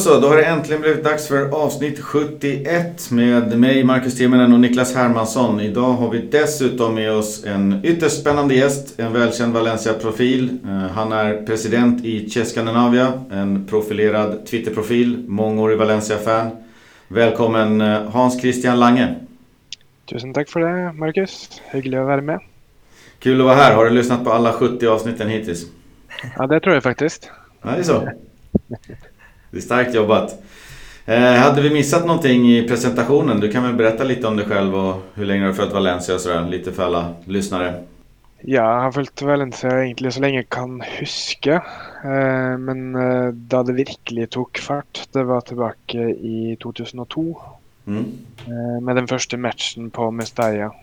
Så, då har det äntligen blivit dags för avsnitt 71 med mig, Marcus Timminen och Niklas Hermansson. Idag har vi dessutom med oss en ytterst spännande gäst, en välkänd Valencia-profil. Eh, han är president i Chess Scandinavia, en profilerad Twitter-profil, mångårig Valencia-fan. Välkommen eh, Hans Christian Lange. Tusen tack för det, Marcus. Hyggligt att vara med. Kul att vara här. Har du lyssnat på alla 70 avsnitten hittills? Ja, det tror jag faktiskt. Ja, det är så. Det är starkt jobbat. Eh, hade vi missat någonting i presentationen? Du kan väl berätta lite om dig själv och hur länge du har följt Valencia och sådär, lite för alla lyssnare. Ja, jag har följt Valencia egentligen så länge jag kan huska. Eh, men eh, då det verkligen tog fart, det var tillbaka i 2002. Mm. Eh, med den första matchen på Mestalla.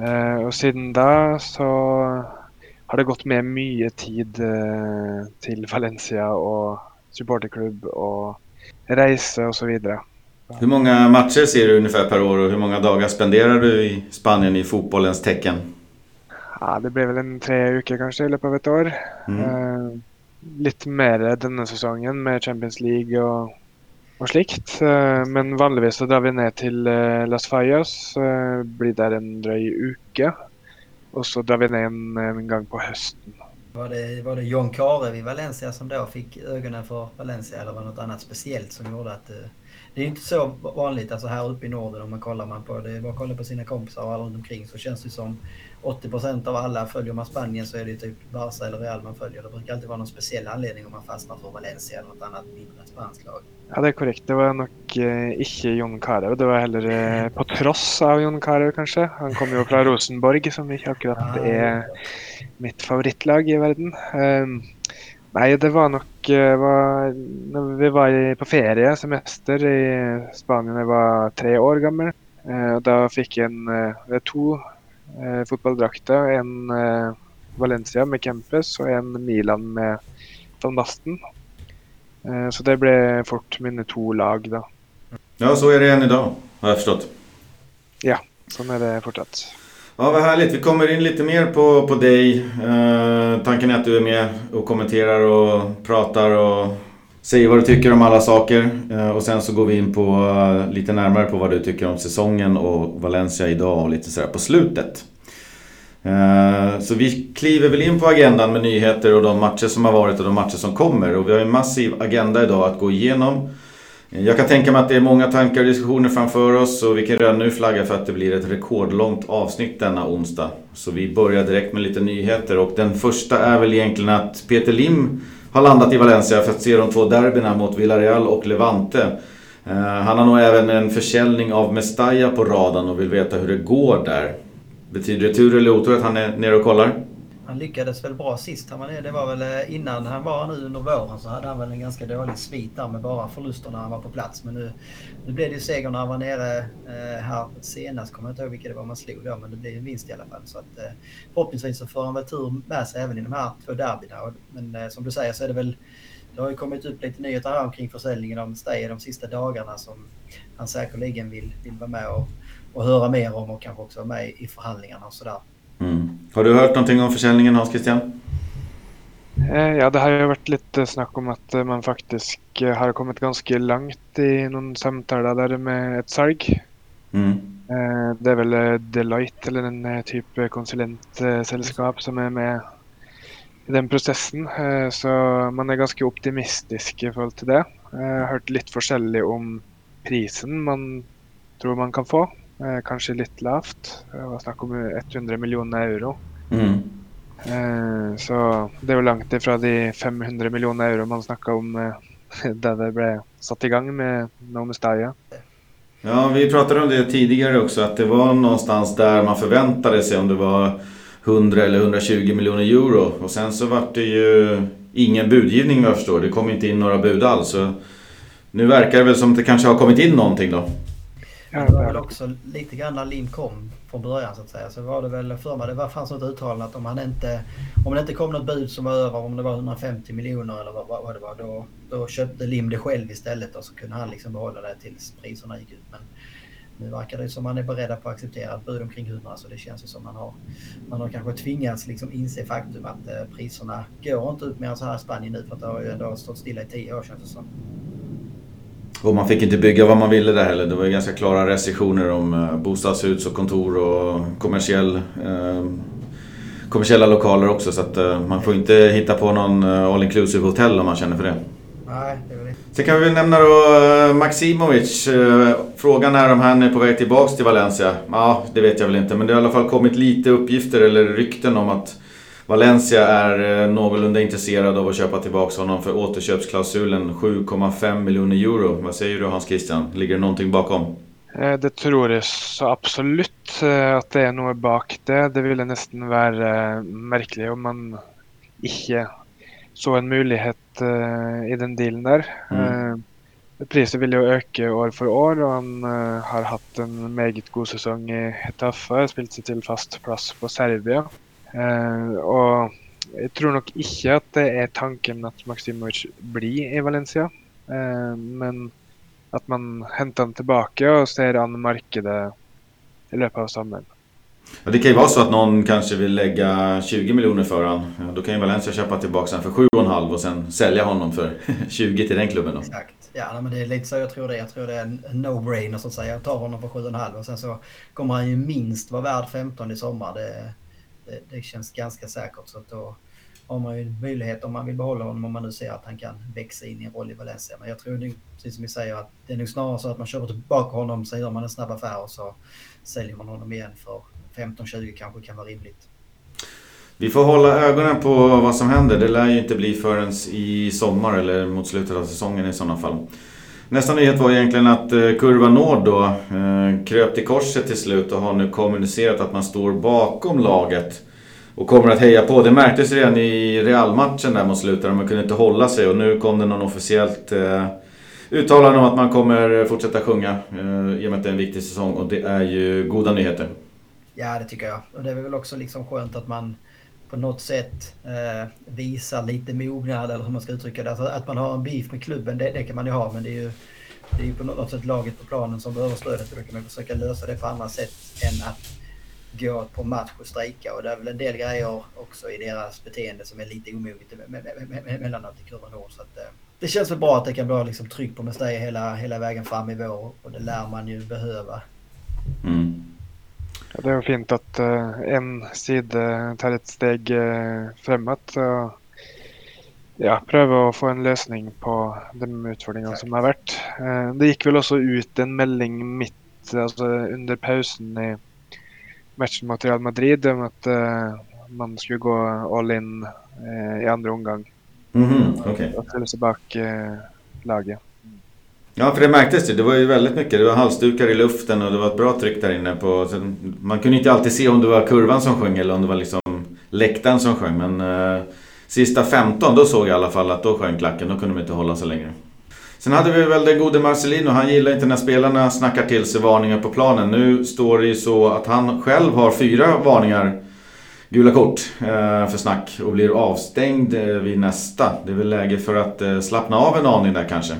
Eh, och sedan då så har det gått med mycket tid eh, till Valencia och supporterklubb och resa och så vidare. Hur många matcher ser du ungefär per år och hur många dagar spenderar du i Spanien i fotbollens tecken? Ja, det blev väl en tre veckor kanske i löpet av ett år. Mm. Uh, lite mer denna säsongen med Champions League och, och slikt. Uh, men vanligtvis så drar vi ner till uh, Las Fallas, blir där en dryg uke. Och så drar vi ner en, en gång på hösten. Var det, var det John Kare vid Valencia som då fick ögonen för Valencia eller var det något annat speciellt som gjorde att... Eh, det är inte så vanligt alltså här uppe i Norden om man kollar man på det, bara kollar på sina kompisar och alla runt omkring så känns det som 80% av alla, följer man Spanien så är det typ Barca eller Real man följer. Det brukar alltid vara någon speciell anledning om man fastnar för Valencia eller något annat mindre spanskt lag. Ja, det är korrekt. Det var nog eh, inte Jon Carew. Det var heller eh, på trots av Jon Carew kanske. Han kom ju från Rosenborg som inte akkurat är mitt favoritlag i världen. Um, nej, det var nog uh, var, när vi var på ferie, semester i Spanien när jag var tre år gammal. Uh, då fick jag en, uh, två fotbolldrakter. En Valencia med Kempes och en Milan med Van Basten. Så det blev fort mina två lag då. Ja, så är det än idag har jag förstått. Ja, så är det fortsatt. Ja, vad härligt. Vi kommer in lite mer på, på dig. Eh, tanken är att du är med och kommenterar och pratar och säger vad du tycker om alla saker. Eh, och sen så går vi in på eh, lite närmare på vad du tycker om säsongen och Valencia idag och lite sådär på slutet. Eh, så vi kliver väl in på agendan med nyheter och de matcher som har varit och de matcher som kommer. Och vi har en massiv agenda idag att gå igenom. Jag kan tänka mig att det är många tankar och diskussioner framför oss och vi kan redan nu flagga för att det blir ett rekordlångt avsnitt denna onsdag. Så vi börjar direkt med lite nyheter och den första är väl egentligen att Peter Lim har landat i Valencia för att se de två derbyna mot Villarreal och Levante. Eh, han har nog även en försäljning av Mestalla på radarn och vill veta hur det går där. Betyder det tur eller otur att han är nere och kollar? Han lyckades väl bra sist. Han var det var väl eh, innan han var nu under våren så hade han väl en ganska dålig svit där med bara förluster när han var på plats. Men nu, nu blev det ju seger när han var nere eh, här senast. Kommer jag inte ihåg vilka det var man slog då men det blev en vinst i alla fall. Så att, eh, förhoppningsvis så får han väl tur med sig även i de här två derbyna. Men eh, som du säger så är det väl det har ju kommit upp lite nyheter här omkring försäljningen av Stay de sista dagarna som han säkerligen vill, vill vara med och, och höra mer om och kanske också vara med i förhandlingarna och sådär. Har du hört någonting om försäljningen Hans Christian? Eh, ja, det har ju varit lite snack om att eh, man faktiskt eh, har kommit ganska långt i någon samtal där med ett salg. Mm. Det är väl Deloitte eller en typ konsulentsällskap som är med i den processen. Så man är ganska optimistisk i förhållande till det. Jag har hört lite olika om prisen man tror man kan få. Eh, kanske lite lavt. Det var snack om 100 miljoner euro. Mm. Eh, så det är väl långt ifrån de 500 miljoner euro man snackade om eh, där det blev satt igång med Nomestaya. Ja, vi pratade om det tidigare också att det var någonstans där man förväntade sig om det var 100 eller 120 miljoner euro. Och sen så vart det ju ingen budgivning vad jag förstår. Det kom inte in några bud alls. Så nu verkar det väl som att det kanske har kommit in någonting då. Ja, det var väl också lite grann när Lim kom från början så att säga. Så var det väl för mig, det var, fanns något uttalande att om han inte, om det inte kom något bud som var över, om det var 150 miljoner eller vad, vad det var, då, då köpte Lim det själv istället och så kunde han liksom behålla det tills priserna gick ut. Men nu verkar det som att man är beredda på att acceptera ett bud omkring 100 så det känns ju som man har, man har kanske tvingats liksom inse faktum att eh, priserna går inte ut mer än så här i Spanien nu för att det har ju ändå stått stilla i tio år känns det som. Och man fick inte bygga vad man ville där heller. Det var ju ganska klara restriktioner om eh, bostadshus och kontor och kommersiell, eh, kommersiella lokaler också. Så att eh, man får inte hitta på någon eh, all inclusive hotell om man känner för det. Nej, det Sen kan vi väl nämna då eh, Maximovic. Frågan är om han är på väg tillbaks till Valencia. Ja, det vet jag väl inte. Men det har i alla fall kommit lite uppgifter eller rykten om att Valencia är eh, någorlunda intresserad av att köpa tillbaka honom för återköpsklausulen 7,5 miljoner euro. Vad säger du Hans Christian? Ligger det någonting bakom? Det tror jag så absolut att det är något bak det. Det ville nästan vara märkligt om man inte så en möjlighet i den dealen där. Mm. Priset vil jo øke år for år, og han har hatt en meget god sesong i Hetaffe. Spilt seg til fast plass på Serbia. Uh, og jeg tror nok ikke at det er tanken at Maksimovic blir i Valencia. Uh, men at man henter han tilbake og ser an markedet i løpet av sommeren. Ja, det kan ju vara så att någon kanske vill lägga 20 miljoner för honom. Ja, då kan ju Valencia köpa tillbaka honom för 7,5 och sen sälja honom för 20 till den klubben. Då. Exakt. Ja, men det är lite så jag tror det. Jag tror det är en no-brainer så att säga. Jag tar honom för 7,5 och sen så kommer han ju minst vara värd 15 i sommar. Det, det, det känns ganska säkert. Så att då har man ju möjlighet om man vill behålla honom om man nu ser att han kan växa in i en roll i Valencia. Men jag tror nu, precis som vi säger, att det är nog snarare så att man köper tillbaka honom, så gör man en snabb affär och så säljer man honom igen för 15-20 kanske kan vara rimligt. Vi får hålla ögonen på vad som händer. Det lär ju inte bli förrän i sommar eller mot slutet av säsongen i sådana fall. Nästa nyhet var egentligen att Curva Kurva Nord då eh, kröp till korset till slut och har nu kommunicerat att man står bakom laget och kommer att heja på. Det märktes redan i Real-matchen där mot slutet, där man kunde inte hålla sig och nu kom det någon officiellt eh, uttalande om att man kommer fortsätta sjunga i och med att det är en viktig säsong och det är ju goda nyheter. Ja, det tycker jag. Och det är väl också liksom skönt att man på något sätt eh, visar lite mognad eller hur man ska uttrycka det. Alltså att man har en beef med klubben, det, det, kan man ju ha. Men det är ju, det är ju på något sätt laget på planen som behöver stödet och då kan man försöka lösa det på andra sätt än att gå på match och strejka. Och det är väl en del grejer också i deras beteende som är lite omoget emellanåt i kurvan Så att, eh, det känns väl bra att det kan vara liksom tryck på Mestalla hela, hela vägen fram i vår och det lär man ju behöva. Mm. Ja, det är fint att uh, en sida tar ett steg uh, framåt och ja, pröva att få en lösning på de utfordringene som har varit. Uh, det gick väl också ut en melding mitt alltså under pausen i matchen mot Real Madrid om att man skulle gå all in i andra omgång. Mm -hmm. okay. Och ställa sig bak laget. Ja, för det märktes ju. Det var ju väldigt mycket. Det var halsdukar i luften och det var ett bra tryck där inne. På, man kunde inte alltid se om det var kurvan som sjöng eller om det var liksom läktaren som sjöng. Men eh, sista 15 då såg jag i alla fall att då sjöng klacken. Då kunde de inte hålla sig längre. Sen hade vi väl den gode Marcelino. Han gillar inte när spelarna snackar till sig varningar på planen. Nu står det ju så att han själv har fyra varningar gula kort eh, för snack och blir avstängd eh, vid nästa. Det är väl läge för att eh, slappna av en aning där kanske.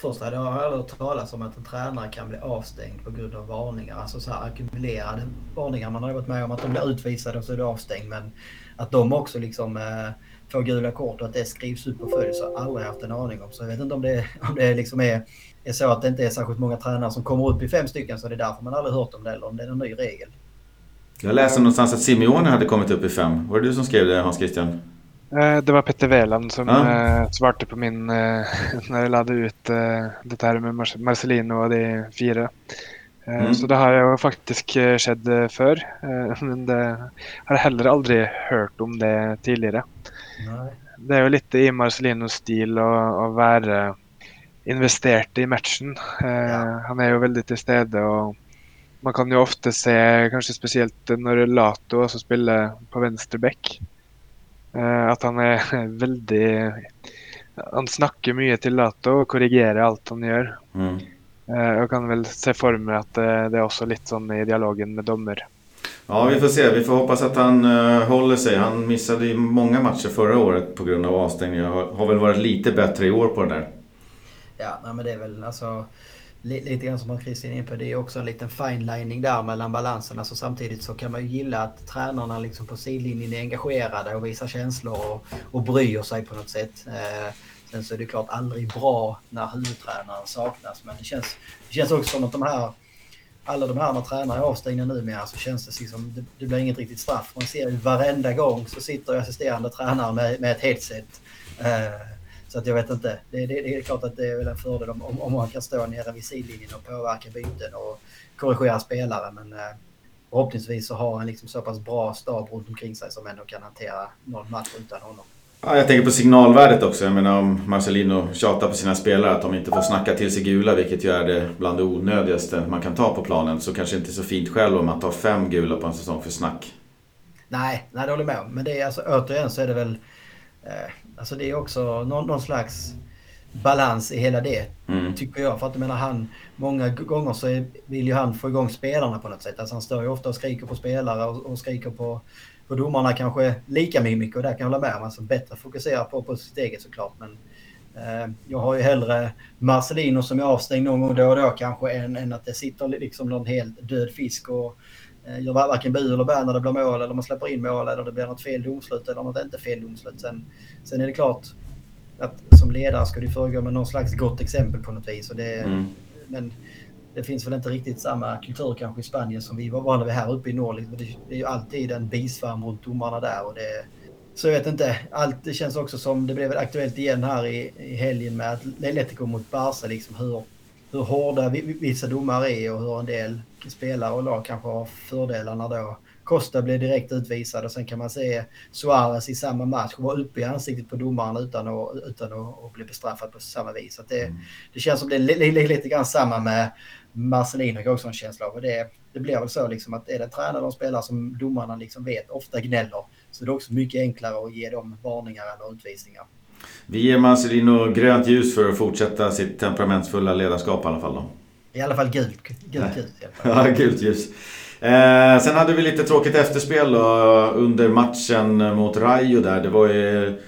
Först hade jag aldrig hört talas om att en tränare kan bli avstängd på grund av varningar. Alltså så här ackumulerade varningar. Man har varit med om att de blir utvisade och så är du avstängd. Men att de också liksom eh, får gula kort och att det skrivs upp och följs har jag aldrig haft en aning om. Så jag vet inte om det, om det liksom är, är så att det inte är särskilt många tränare som kommer upp i fem stycken så det är därför man aldrig hört om det eller om det är en ny regel. Jag läste någonstans att Simeone hade kommit upp i fem. Var det du som skrev det Hans Christian? Eh, det var Petter Veland som ja. uh, svarte på min uh, när jag lade ut det här med Mar Marcelino och de fyra. Mm. Så det har jag faktiskt skett förr. Men det har heller aldrig hört om det tidigare. Nej. Det är ju lite i Marcelinos stil att vara investerat i matchen. Ja. Han är ju väldigt till stede och man kan ju ofta se, kanske speciellt när Lato spelar på vänsterback Eh, att han är väldigt... Han snackar mycket till Lato och korrigerar allt han gör. Mm. Jag eh, kan väl se för mig att det är också lite sån i dialogen med domare. Ja, vi får se. Vi får hoppas att han uh, håller sig. Han missade ju många matcher förra året på grund av avstängningar. Har, har väl varit lite bättre i år på det där. Ja, nej, men det är väl alltså lite grann som Christian är inne på, det är också en liten fine-lining där mellan balanserna. Så alltså samtidigt så kan man ju gilla att tränarna liksom på sidlinjen är engagerade och visar känslor och, och bryr sig på något sätt. Eh, Sen så är det klart aldrig bra när huvudtränaren saknas. Men det känns, det känns också som att de här alla de här när tränare är avstängda numera så känns det som det, det blir inget riktigt straff. Man ser ju varenda gång så sitter assisterande tränare med, med ett headset. Eh, så att jag vet inte. Det, det, det, är klart att det är väl en fördel om, om, om man kan stå nere vid sidlinjen och påverka byten och korrigera spelare. Men uh, förhoppningsvis så har han liksom så pass bra stab runt omkring sig som ändå kan hantera någon match utan honom. Ja, jag tänker på signalvärdet också. Jag menar om Marcelino tjatar på sina spelare att de inte får snacka till sig gula, vilket ju är det bland det onödigaste man kan ta på planen, så kanske inte så fint själv om man tar fem gula på en säsong för snack. Nej, nej det håller jag med om. Men det är alltså återigen så är det väl... Eh, alltså det är också någon, någon slags balans i hela det. Mm. Tycker jag. För att jag menar han, många gånger så vill ju han få igång spelarna på något sätt. Alltså han står ju ofta och skriker på spelare och, och skriker på för domarna kanske lika mycket och där kan jag hålla med om. Alltså bättre fokusera på, på sitt eget såklart. Men eh, jag har ju hellre Marcelino som är avstängd någon gång då och då kanske än, än att det sitter liksom någon helt död fisk och gör varken bu eller bär när det blir mål eller man släpper in mål eller det blir något fel domslut eller något inte fel domslut. Sen, sen är det klart att som ledare ska du föregå med någon slags gott exempel på något vis. Och det, mm. Men det finns väl inte riktigt samma kultur kanske i Spanien som vi var vana vid här uppe i norr. Liksom. Det är ju alltid en bisvärm runt domarna där. Och det, så jag vet inte. Allt, det känns också som, det blev aktuellt igen här i, i helgen med Atletico mot Barca. Liksom hur, hur hårda vissa domare är och hur en del spelare och lag kanske har fördelarna då Costa blev direkt utvisad och sen kan man se Suarez i samma match vara uppe i ansiktet på domaren utan att, utan att, bli bestraffad på samma vis. Så det, mm. det känns som det är lite, lite grann samma med Marcelino har också en känsla av. Och det, det blir väl så liksom att är det tränare och spelare som domarna liksom vet ofta gnäller så det är också mycket enklare att ge dem varningar eller utvisningar. Vi ger Marcelino grönt ljus för att fortsätta sitt temperamentsfulla ledarskap i alla fall då. I alla fall gult, gult ljus. Ja, gult ljus. Eh, sen hade vi lite tråkigt efterspel då, under matchen mot Rayo där. Det var ju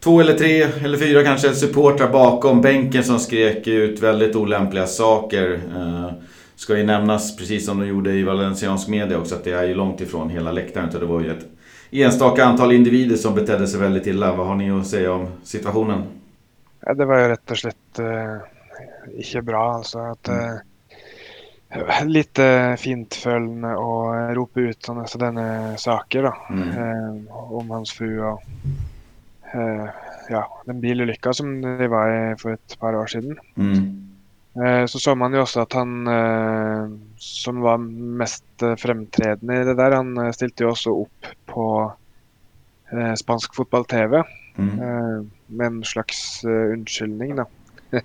två eller tre eller fyra kanske supportrar bakom bänken som skrek ut väldigt olämpliga saker. Eh, ska ju nämnas, precis som de gjorde i valenciansk media också, att det är ju långt ifrån hela läktaren. Så det var ju ett enstaka antal individer som betedde sig väldigt illa. Vad har ni att säga om situationen? Ja, det var ju rätt och slett eh, inte bra alltså. Att, eh, lite fint följd och ropa ut sådana saker då, mm. eh, om hans fru och eh, ja, den bilolyckan som det var för ett par år sedan. Mm. Så såg man ju också att han som var mest framträdande i det där, han eh, ställde ju också upp på eh, spansk fotboll-tv mm. med en slags undskyldning då.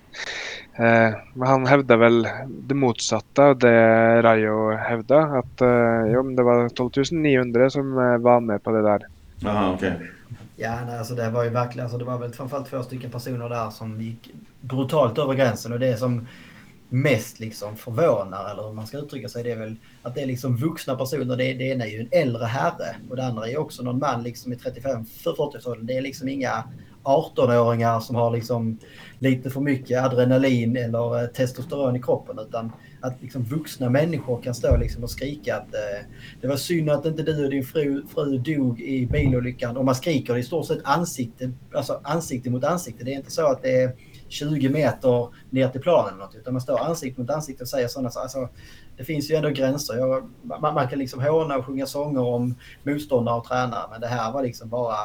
Eh, men han hävdade väl det motsatta av det Rayo hävdade. Att eh, jo, det var 12 900 som eh, var med på det där. Aha, okay. Ja, nej, alltså det var ju verkligen, alltså det var väl framförallt två stycken personer där som gick brutalt över gränsen och det som mest liksom förvånar, eller hur man ska uttrycka sig, det är väl att det är liksom vuxna personer. Det, det ena är ju en äldre herre och det andra är också någon man liksom i 35-40-årsåldern. Det är liksom inga 18-åringar som har liksom lite för mycket adrenalin eller eh, testosteron i kroppen utan att liksom vuxna människor kan stå liksom och skrika att eh, det var synd att inte du och din fru, fru dog i bilolyckan och man skriker i stort sett ansikte, alltså ansikte mot ansikte. Det är inte så att det är 20 meter ner till planen eller något, utan man står ansikte mot ansikte och säger sådana saker. Alltså, det finns ju ändå gränser. Jag, man, man, kan liksom håna och sjunga sånger om motståndare och tränare, men det här var liksom bara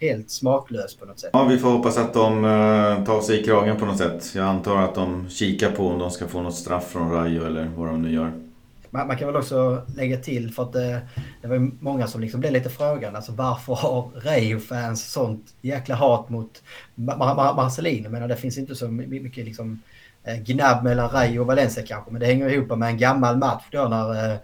helt smaklöst på något sätt. Ja, vi får hoppas att de eh, tar sig i kragen på något sätt. Jag antar att de kikar på om de ska få något straff från Rayo eller vad de nu gör. Man, man kan väl också lägga till för att det, det var många som liksom blev lite frågan. Alltså varför har Rayo-fans sånt jäkla hat mot Marcelino? Men det finns inte så mycket liksom, eh, gnabb mellan Rayo och Valencia kanske. Men det hänger ihop med en gammal match då när eh,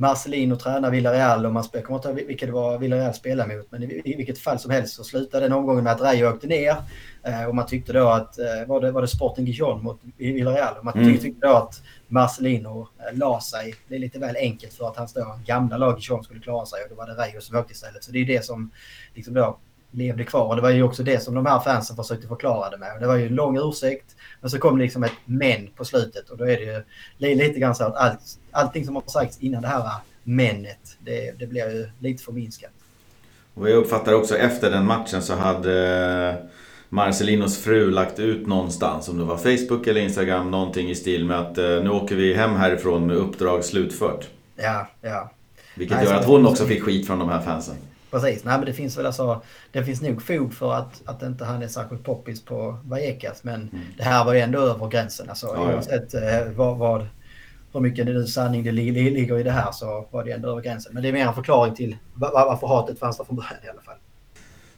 Marcelino tränar Villarreal och man jag kommer inte ihåg vilka det var Villarreal spelade mot. Men i, i vilket fall som helst så slutade den omgången med att Rayo åkte ner. Eh, och man tyckte då att, eh, var, det, var det Sporting Gijon mot Villarreal? Och man mm. tyckte då att Marcelino eh, la sig. Det är lite väl enkelt för att hans då gamla lag Gijon skulle klara sig och då var det Rayo som åkte istället. Så det är det som liksom då levde kvar. Och det var ju också det som de här fansen försökte förklara det med. Det var ju en lång ursäkt. Men så kom det liksom ett men på slutet och då är det ju lite grann så att allt, allting som har sagts innan det här männet, det, det blir ju lite förminskat. Och jag uppfattar också efter den matchen så hade Marcelinos fru lagt ut någonstans, om det var Facebook eller Instagram, någonting i stil med att nu åker vi hem härifrån med uppdrag slutfört. Ja, ja. Vilket Nej, gör att hon också fick skit från de här fansen. Precis, nej men det finns väl alltså, det finns nog fog för att, att inte han är särskilt poppis på Vallecas. Men mm. det här var ju ändå över gränsen. Alltså, ja, oavsett eh, vad, vad, hur mycket det sanning det ligger i det här så var det ändå över gränsen. Men det är mer en förklaring till varför hatet fanns där från början i alla fall.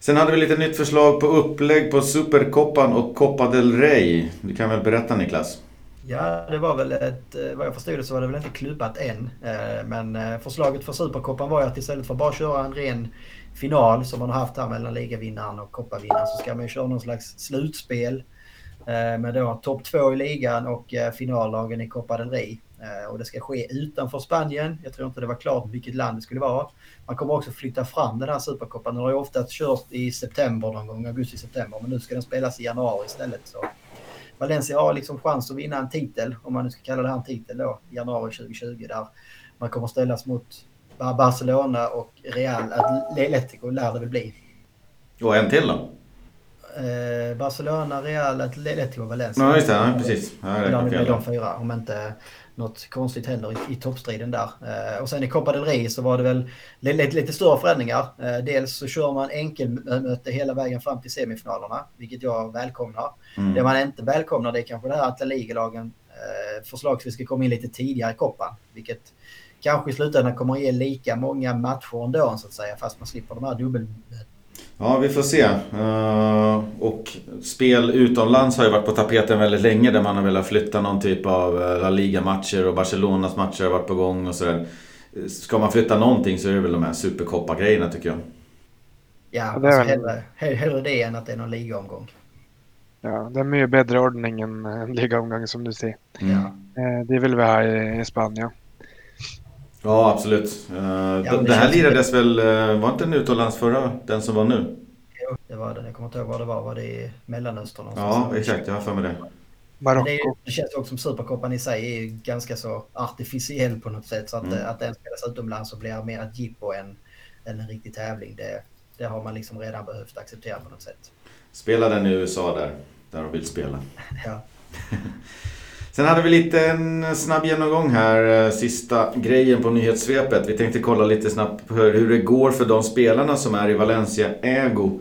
Sen hade vi lite nytt förslag på upplägg på Supercoppan och Copa del Rey. Du kan väl berätta Niklas? Ja, det var väl ett, eh, vad jag förstod det så var det väl inte klubbat än. Eh, men eh, förslaget för Supercopan var ju att istället för att bara köra en ren final som man har haft här mellan ligavinnaren och kopparvinnaren så ska man ju köra någon slags slutspel med då topp två i ligan och finallagen i Copa del Rey. Och det ska ske utanför Spanien. Jag tror inte det var klart vilket land det skulle vara. Man kommer också flytta fram den här Supercopan. Den har ju ofta kört i september någon gång, augusti-september. Men nu ska den spelas i januari istället. Så Valencia har liksom chans att vinna en titel, om man nu ska kalla det här en titel då, i januari 2020 där man kommer ställas mot Barcelona och Real Atletico lär det väl bli. Och en till då? Eh, Barcelona, Real, Atletico, Valencia. Ja, just det. Ja, precis. Ja, det är de, de fyra. Om inte något konstigt heller i, i toppstriden där. Eh, och sen i Copa del Rey så var det väl lite, lite större förändringar. Eh, dels så kör man enkelmöte hela vägen fram till semifinalerna, vilket jag välkomnar. Mm. Det man inte välkomnar det är kanske det här att La Liga-lagen eh, förslagsvis ska komma in lite tidigare i Copan, vilket kanske i slutändan kommer att ge lika många matcher ändå så att säga, fast man slipper de här dubbelmötena Ja, vi får se. Uh, och spel utomlands har ju varit på tapeten väldigt länge där man har velat flytta någon typ av eh, La Liga-matcher och Barcelonas matcher har varit på gång och sådär. Ska man flytta någonting så är det väl de här superkoppa-grejerna tycker jag. Ja, alltså hellre, hellre det än att det är någon ligaomgång. Ja, det är mycket bättre ordning än en ligaomgång som du säger. Mm. Eh, det vill vi ha i Spanien. Ja, absolut. Uh, ja, det, det här lirades väl, uh, var inte den utomlands förra, den som var nu? Jo, det var den. Jag kommer inte ihåg var det var. Var det i Mellanöstern? Ja, exakt. Jag har för mig det. Marocko. Det, det känns också som Supercopan i sig är ganska så artificiell på något sätt. Så att, mm. att den spelas utomlands och blir mer ett jippo än, än en riktig tävling. Det, det har man liksom redan behövt acceptera på något sätt. Spela den i USA där, där de vill spela. ja. Sen hade vi lite en snabb genomgång här, eh, sista grejen på nyhetssvepet. Vi tänkte kolla lite snabbt hur det går för de spelarna som är i Valencia-ägo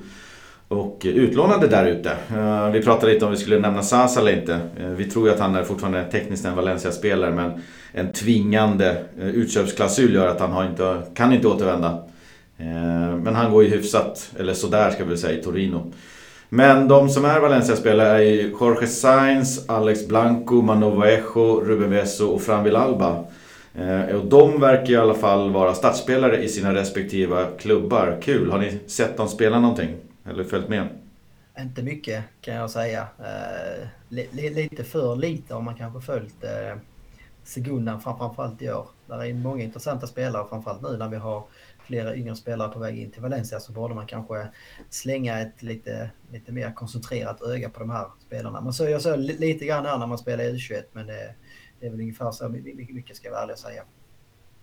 och utlånade där ute. Eh, vi pratade lite om vi skulle nämna Sasa eller inte. Eh, vi tror ju att han är fortfarande tekniskt en Valencia-spelare men en tvingande utköpsklausul gör att han inte, kan inte återvända. Men han går ju hyfsat, eller sådär ska vi säga, i Torino. Men de som är Valencia-spelare är ju Jorge Sainz, Alex Blanco, Manu Vallejo, Ruben Veso och Fran Villalba. Eh, och de verkar i alla fall vara startspelare i sina respektiva klubbar. Kul! Har ni sett dem spela någonting? Eller följt med? Inte mycket kan jag säga. Eh, li lite för lite har man kanske följt eh, Segundan framförallt i år. Där är många intressanta spelare framförallt nu när vi har flera yngre spelare på väg in till Valencia så borde man kanske slänga ett lite, lite mer koncentrerat öga på de här spelarna. Man såg, jag såg lite grann här när man spelade i U21 men det, det är väl ungefär så mycket ska jag vara ärlig och säga.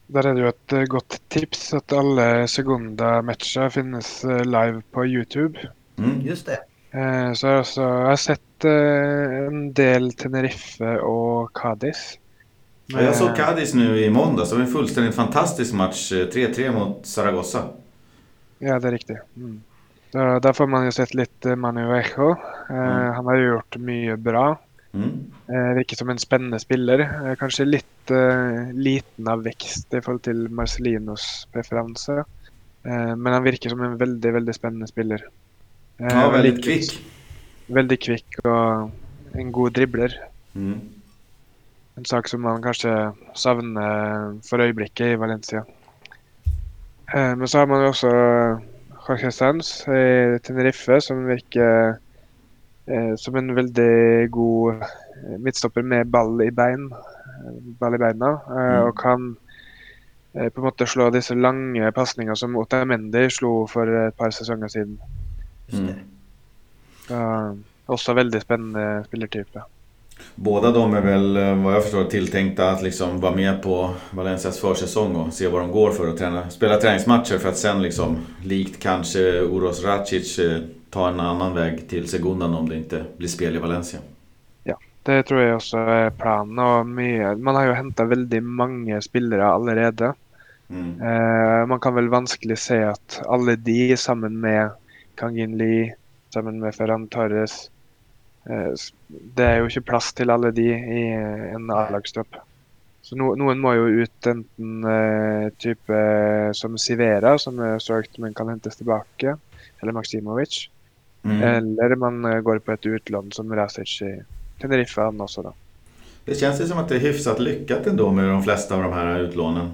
Där är det ju ett eh, gott tips att alla segunda matcher finns eh, live på Youtube. Mm. Just det. Eh, så alltså, jag har sett en del Tenerife och Cadiz. Ja, jag såg Cadiz nu i måndags. Det var en fullständigt fantastisk match. 3-3 eh, mot Zaragoza. Ja, det är riktigt. Mm. Där, får man ju sett lite Manu Echo. Eh, mm. Han har ju gjort mycket bra. Mm. Eh, virker som en spännande spelare. Eh, kanske lite eh, liten av växt i förhållande till Marcelinos preferenser. Eh, men han virker som en väldigt, väldigt spännande spelare. Eh, ja, väldigt kvick. Väldigt kvick och en god dribbler. Mm en sak som man kanske savner för ögonblicket i Valencia. Eh, men så har man också Jorge Sanz i Tenerife som verkar eh, som en väldigt god eh, mittstopper med ball i bein. Ball i beina. Mm. Och kan på en måte slå disse lange pasningene som Otamendi slo för ett par säsonger sedan. Mm. Uh, också väldigt spännande spelartyp. Båda de är väl vad jag förstår tilltänkta att liksom vara med på Valencias försäsong och se vad de går för och träna, spela träningsmatcher för att sen liksom likt kanske Uros Racic ta en annan väg till Segundan om det inte blir spel i Valencia. Ja, det tror jag också är planen. man har ju hämtat väldigt många spelare redan. Mm. Eh, man kan väl vanskelig se att alla de sammen med Kangin Lee, sammen med Ferran Torres eh, Det är ju inte plats till alla de i en A-lagstropp. Så no, noen må jo ut enten eh, type eh, som Sivera, som er søkt, men kan hentes tilbake, eller Maksimovic. Mm. Eller man eh, går på ett utlån som Rasic i Tenerife han också då. Det känns ju som att det är hyfsat lyckat ändå med de flesta av de här utlånen.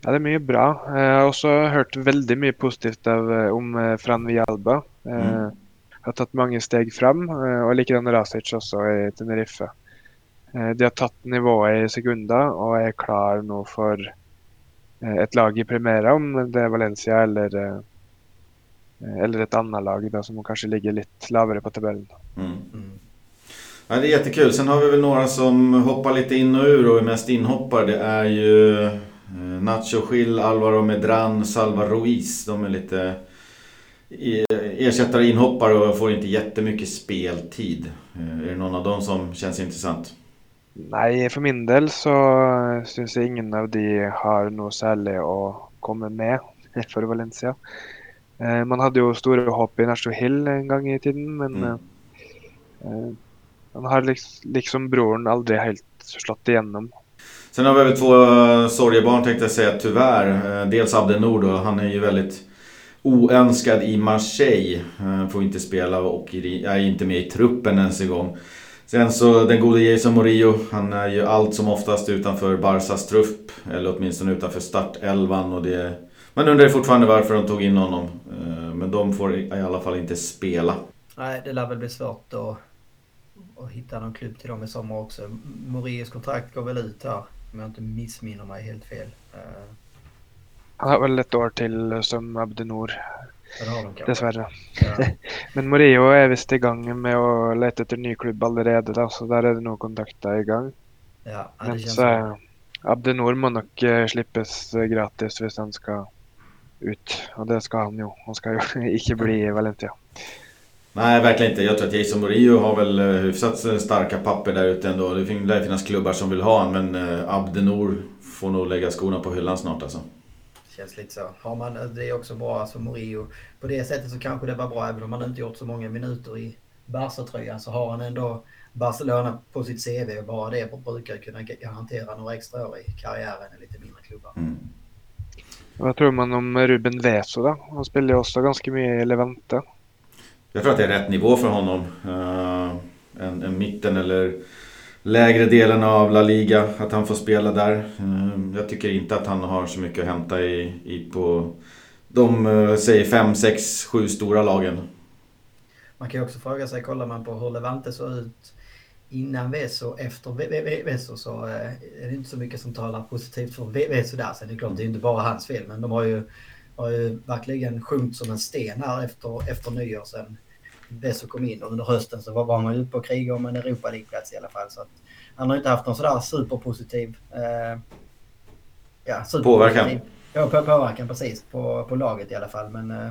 Ja, det är mycket bra. Jag har också hört väldigt mycket positivt av, eh, om eh, Fran Vialba. Mm. Har tagit många steg fram eh, och likadant Rasic också i Tenerife. Eh, de har tagit nivået i sekunder och är klar nu för eh, ett lag i Primera om det är Valencia eller eller ett annat lag då, som kanske ligger lite lägre på tabellen. Mm. Mm. Ja, det är jättekul. Sen har vi väl några som hoppar lite in och ur och är mest inhoppar. Det är ju Nacho Schill, Alvaro Medran, Salva Ruiz. De är lite ersättare inhoppare och får inte jättemycket speltid. Eh, är det någon av dem som känns intressant? Nej, för min del så syns jag ingen av de har något särskilt att komma med för Valencia. Eh, man hade ju stora hopp i Nashville Hill en gång i tiden, men mm. eh, han har liksom, liksom brorn aldrig helt slått igenom. Sen har vi två eh, sorgebarn tänkte jag säga tyvärr. Eh, dels Abdenor då, han är ju väldigt oönskad i Marseille. Eh, får inte spela och är inte med i truppen ens en gång. Sen så den gode Jason Morillo, han är ju allt som oftast utanför Barsas trupp. Eller åtminstone utanför startelvan och det man undrar fortfarande varför de tog in honom. Eh, men de får i alla fall inte spela. Nej, det lär väl bli svårt att, att hitta någon klubb till dem i sommar också. Morillos kontrakt går väl ut här, om jag inte missminner mig helt fel. Eh, Eh, Han har väl ett år till som Abdenor. Dessvärre. Ja. Men Morio är visst igång med att leta efter ny klubb allerede, då, så där är det nog kontakter igång. Ja, det Men så. Abdenor må nog uh, slippes gratis om han ska ut. Och det ska han ju. Han ska ju inte bli Valencia. Nej, verkligen inte. Jag tror att Jason Murillo har väl eh, hyfsat starka papper där ute ändå. Det lär finnas klubbar som vill ha honom, men eh, Abdenor får nog lägga skorna på hyllan snart alltså. Känns lite så. Har man, det är också bra, alltså Murillo. På det sättet så kanske det var bra, även om han inte gjort så många minuter i Barca-tröjan, så har han ändå Barcelona på sitt CV och bara det brukar kunna garantera några extra år i karriären i lite mindre klubbar. Mm. Vad tror man om Ruben Veso då? Han spelar ju också ganska mycket i Levante. Jag tror att det är rätt nivå för honom. Uh, en, en mitten eller lägre delen av La Liga. Att han får spela där. Ehm, jag tycker inte att han har så mycket att hämta i, i på de, eh, säg fem, sex, sju stora lagen. Man kan ju också fråga sig, kollar man på hur Levante såg ut innan Veso och efter Veso så eh, är det inte så mycket som talar positivt för Veso där. Sen det är klart, det är inte bara hans fel, men de har ju, har ju verkligen sjunkit som en sten här efter, efter nyår sen Veso kom in under hösten så var man ju uppe och krigade om en Europa League-plats i alla fall. Så att han har inte haft någon sådär superpositiv eh, ja, superpositiv påverkan. Ja, påverkan precis på, på laget i alla fall. Men eh,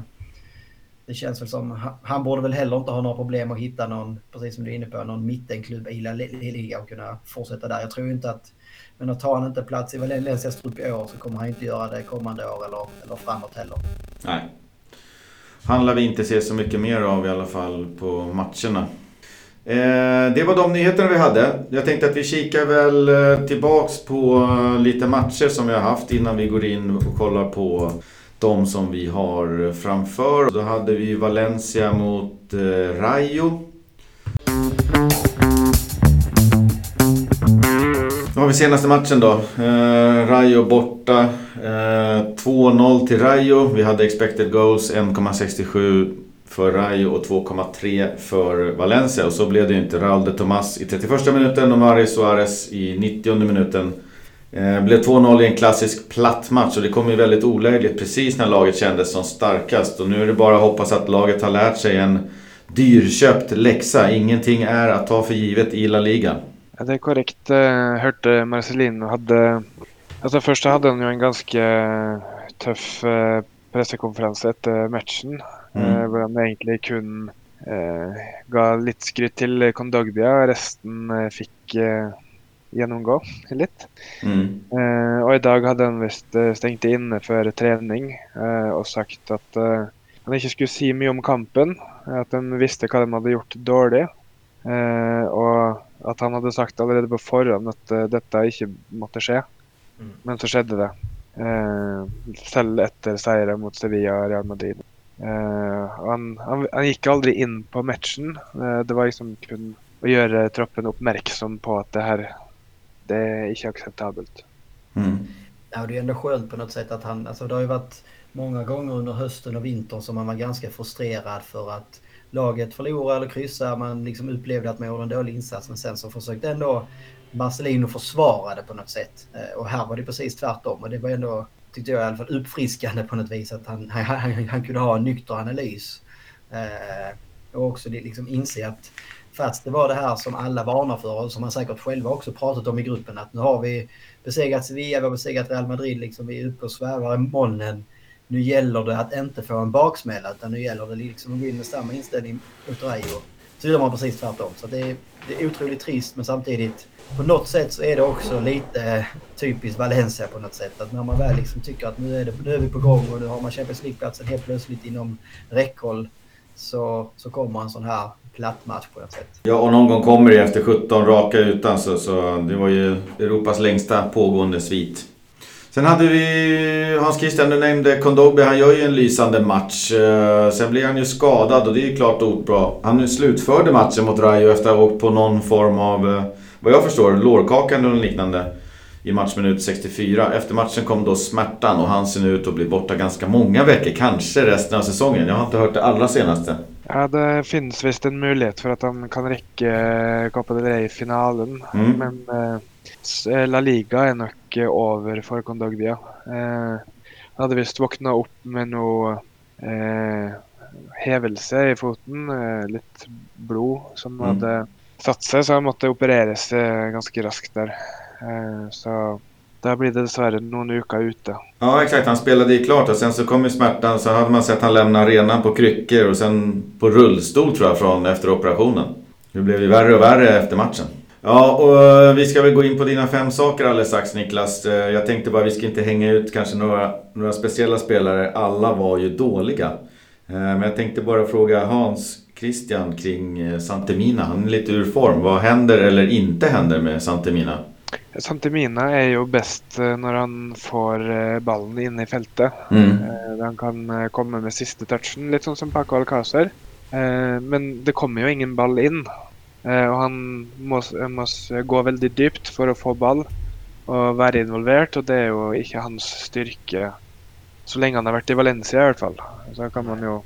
det känns väl som, han borde väl heller inte ha några problem att hitta någon, precis som du är inne på, någon mittenklubb i La Liga och kunna fortsätta där. Jag tror inte att, men att tar han inte plats i Valencias trupp i år så kommer han inte göra det kommande år eller, eller framåt heller. Nej. Han lär vi inte se så mycket mer av i alla fall på matcherna. Eh, det var de nyheterna vi hade. Jag tänkte att vi kikar väl eh, tillbaks på eh, lite matcher som vi har haft innan vi går in och kollar på de som vi har framför. Då hade vi Valencia mot eh, Rayo. Har vi senaste matchen då. Eh, Rayo borta. Eh, 2-0 till Rayo. Vi hade expected goals 1,67 för Rayo och 2,3 för Valencia. Och så blev det ju inte. Raul de Tomas i 31 minuten och Mario Suarez i 90 minuten. Eh, blev 2-0 i en klassisk platt match och det kom ju väldigt olägligt precis när laget kändes som starkast. Och nu är det bara att hoppas att laget har lärt sig en dyrköpt läxa. Ingenting är att ta för givet i La Liga. Det är korrekt. Jag hörde Marcelino hade... Alltså först hade han ju en ganska tuff pressekonferens efter matchen. Mm. Där han egentligen kun gav lite skryt till Kondogbia. Resten fick genomgå lite. Mm. och idag hade han visst stängt inne för träning och sagt att han inte skulle säga mycket om kampen. Att de visste vad de hade gjort dåligt. Eh, och att han hade sagt redan på förhand att uh, detta inte måtte ske. Mm. Men så skedde det. Eh, selv etter seieren mot Sevilla och Real Madrid. Eh, han, han, han, gick aldrig in på matchen. Eh, det var liksom kun att göra troppen uppmärksam på att det här det är inte acceptabelt. Mm. Ja, det är ändå skönt på något sätt att han, alltså det har ju varit många gånger under hösten och vintern som man var ganska frustrerad för att laget förlorar eller kryssar, Man liksom upplevde att man gjorde en dålig insats men sen så försökte ändå Marcelino försvara det på något sätt. Eh, och här var det precis tvärtom och det var ändå, tyckte jag i alla fall, uppfriskande på något vis att han, han, han, han kunde ha en nykter analys. Eh, och också liksom inse att fast det var det här som alla varnar för och som man säkert själva också pratat om i gruppen att nu har vi besegrat Sevilla, vi har besegrat Real Madrid, liksom vi är uppe och svävar i molnen nu gäller det att inte få en baksmälla utan nu gäller det liksom att gå in med samma inställning mot Rayo. Så gör man precis tvärtom. Så det är, det är otroligt trist men samtidigt på något sätt så är det också lite typiskt Valencia på något sätt. Att när man väl liksom tycker att nu är, det, nu är vi på gång och nu har man Champions League-platsen helt plötsligt inom räckhåll så, så kommer en sån här platt match på något sätt. Ja, och någon gång kommer det efter 17 raka utan så, så det var ju Europas längsta pågående svit. Sen hade vi Hans Christian, du nämnde Kondogbia. Han gör ju en lysande match. Eh, sen blir han ju skadad och det är ju klart bra. Han slutförde matchen mot Rayo efter att ha åkt på någon form av, eh, vad jag förstår, lårkaka eller liknande. I matchminut 64. Efter matchen kom då smärtan och han ser nu ut att bli borta ganska många veckor. Kanske resten av säsongen. Jag har inte hört det allra senaste. Ja, det finns visst en möjlighet för att han kan räcka Copa del Rey i finalen. Mm. Men eh, La Liga är nog över för Kondogbia. Eh, hade visst vaknat upp med någon eh, hävelse i foten, eh, lite blod som mm. hade satt sig så han måste opereras eh, ganska raskt där. Eh, så där blir det dessvärre någon vecka ute. Ja exakt, han spelade ju klart och sen så kom ju smärtan så hade man sett han lämna arenan på kryckor och sen på rullstol tror jag från efter operationen. Det blev ju värre och värre efter matchen. Ja, och eh, vi ska väl gå in på dina fem saker alldeles strax Niklas. Eh, jag tänkte bara, vi ska inte hänga ut kanske några, några speciella spelare. Alla var ju dåliga. Eh, men jag tänkte bara fråga Hans Christian kring Santemina. Han är lite ur form. Vad händer eller inte händer med Santemina? Santemina är ju bäst när han får bollen in i fältet. Mm. Han kan komma med sista touchen, lite som Paco Alcácer. Men det kommer ju ingen boll in. Eh, och han måste, måste gå väldigt djupt för att få boll och vara involverad och det är ju inte hans styrka så länge han har varit i Valencia i alla fall. Så kan man ju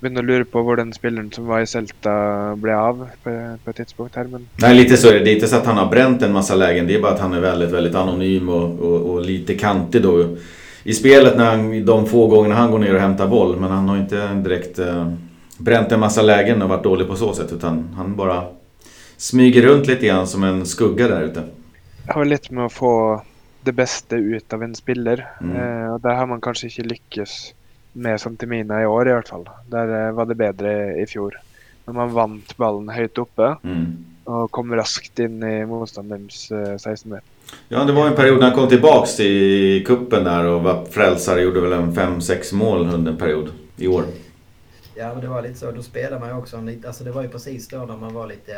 börja lura på var den spelaren som var i Celta blev av på, på ett tidspunkt här. Men... Nej, lite så är det. Det är inte så att han har bränt en massa lägen. Det är bara att han är väldigt, väldigt anonym och, och, och lite kantig då i spelet när han, de få gångerna han går ner och hämtar boll. Men han har inte direkt eh, bränt en massa lägen och varit dålig på så sätt. Utan han bara smyger runt lite grann som en skugga där ute. Det har lite med att få det bästa ut av en spelare. Mm. Eh, och där har man kanske inte lyckats med Santimina i år i alla fall. Där eh, var det bättre i fjol. När man vann bollen högt uppe mm. och kom raskt in i motståndarens eh, 16 meter. Ja, det var en period när han kom tillbaks i kuppen där och var frälsare. Gjorde väl en 5-6 mål under en period i år. Ja, men det var lite så. Då spelade man ju också en lite... Alltså det var ju precis då när man var lite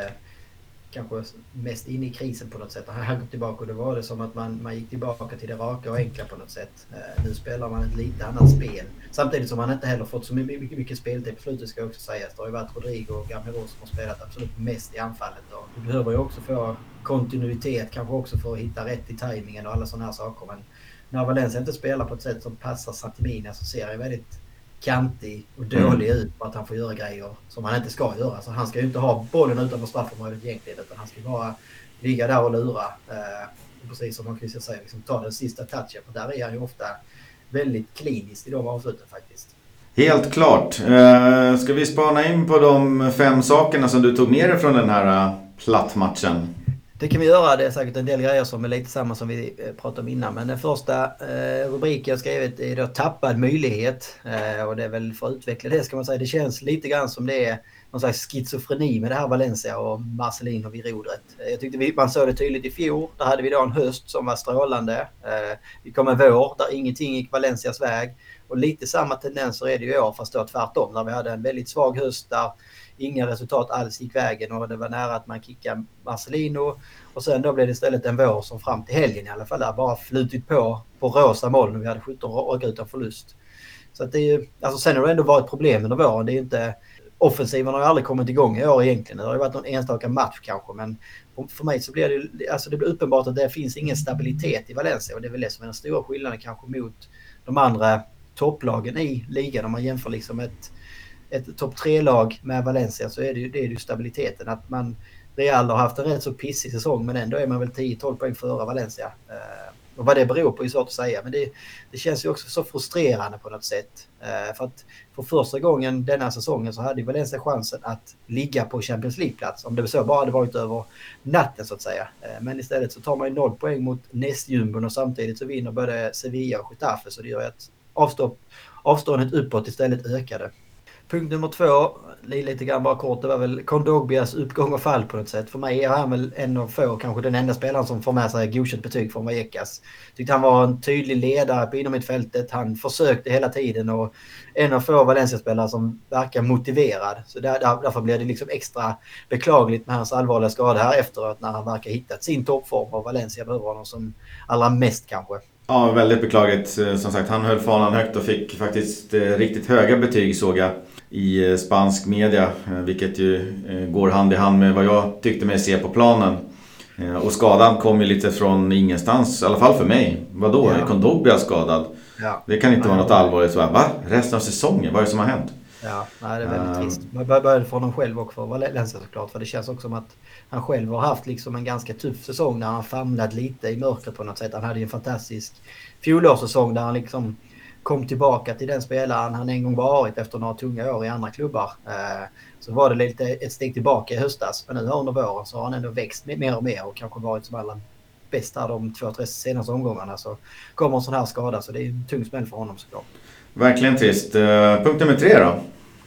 kanske mest inne i krisen på något sätt. Han kom tillbaka och då var det som att man, man gick tillbaka till det raka och enkla på något sätt. Uh, nu spelar man ett lite annat spel. Samtidigt som han inte heller fått så mycket, mycket speltid på slutet ska också sägas. Det har ju varit Rodrigo och Gamero som har spelat absolut mest i anfallet. Och du behöver ju också få kontinuitet, kanske också för att hitta rätt i tajmingen och alla sådana här saker. Men när Valencia inte spelar på ett sätt som passar Santimina så ser jag väldigt kantig och dålig mm. ut på att han får göra grejer som han inte ska göra. Så han ska ju inte ha bollen utanför straffområdet egentligen utan han ska bara ligga där och lura. Eh, precis som Christian säger, liksom, ta den sista touchen. För där är han ju ofta väldigt klinisk i de avsluten faktiskt. Helt klart. Eh, ska vi spana in på de fem sakerna som du tog med dig från den här uh, plattmatchen? Det kan vi göra. Det är säkert en del grejer som är lite samma som vi eh, pratade om innan. Men den första eh, rubriken jag skrivit är då tappad möjlighet. Eh, och det är väl för att utveckla det ska man säga. Det känns lite grann som det är någon slags schizofreni med det här Valencia och Marcelino vid rodret. Jag tyckte vi, man såg det tydligt i fjol. Där hade vi då en höst som var strålande. Vi kom en vår där ingenting gick Valencias väg. Och lite samma tendenser är det ju i år fast då tvärtom. Där vi hade en väldigt svag höst där inga resultat alls gick vägen och det var nära att man kickade Marcelino. Och sen då blev det istället en vår som fram till helgen i alla fall där bara flutit på på rosa moln. Vi hade 17 raka utan förlust. Så att det är ju, alltså sen har det ändå varit problem under våren. Det är inte, offensiven har ju aldrig kommit igång i år egentligen. Det har ju varit någon enstaka match kanske men för mig så blir det, alltså det blir uppenbart att det finns ingen stabilitet i Valencia och det är väl det som är den stora skillnaden kanske mot de andra topplagen i ligan om man jämför liksom ett ett topp tre-lag med Valencia så är det ju, det är ju stabiliteten. Att man, Real har haft en rätt så pissig säsong men ändå är man väl 10-12 poäng före Valencia. Eh, och vad det beror på är svårt att säga men det, det känns ju också så frustrerande på något sätt. Eh, för att för första gången denna säsongen så hade Valencia chansen att ligga på Champions League-plats. Om det så bara hade varit över natten så att säga. Eh, men istället så tar man ju noll poäng mot nästjumbon och samtidigt så vinner både Sevilla och Getafe så det gör ju att avståndet uppåt istället ökade. Punkt nummer två, lite grann bara kort, det var väl Kondogbias uppgång och fall på något sätt. För mig är han väl en av få, kanske den enda spelaren som får med sig godkänt betyg från Vallecas. Tyckte han var en tydlig ledare på inom fältet. Han försökte hela tiden och en av få Valencia-spelare som verkar motiverad. Så där, därför blir det liksom extra beklagligt med hans allvarliga skada här efteråt när han verkar hittat sin toppform och Valencia behöver honom som allra mest kanske. Ja, väldigt beklagligt. Eh, som sagt, han höll fanan högt och fick faktiskt eh, riktigt höga betyg såg jag i eh, spansk media. Eh, vilket ju går hand i hand med vad jag tyckte mig se på planen. Och skadan kom ju lite från ingenstans, i alla fall för mig. Vadå? Ja. Är Kondogbia skadad? Ja. Det kan inte vara något allvarligt. Så va? Resten av säsongen? Vad är det som har hänt? Ja, nej, det är väldigt um, trist. Både för honom själv och för Valencia såklart. För det känns också som att han själv har haft liksom en ganska tuff säsong när han famlat lite i mörkret på något sätt. Han hade ju en fantastisk fjolårssäsong där han liksom kom tillbaka till den spelaren han en gång varit efter några tunga år i andra klubbar. Eh, så var det lite ett steg tillbaka i höstas. Men nu under våren så har han ändå växt mer och mer och kanske varit som allra bäst här de två, tre senaste omgångarna. Så kommer en sån här skada så det är en tung smäll för honom såklart. Verkligen trist. Eh, punkt nummer tre då?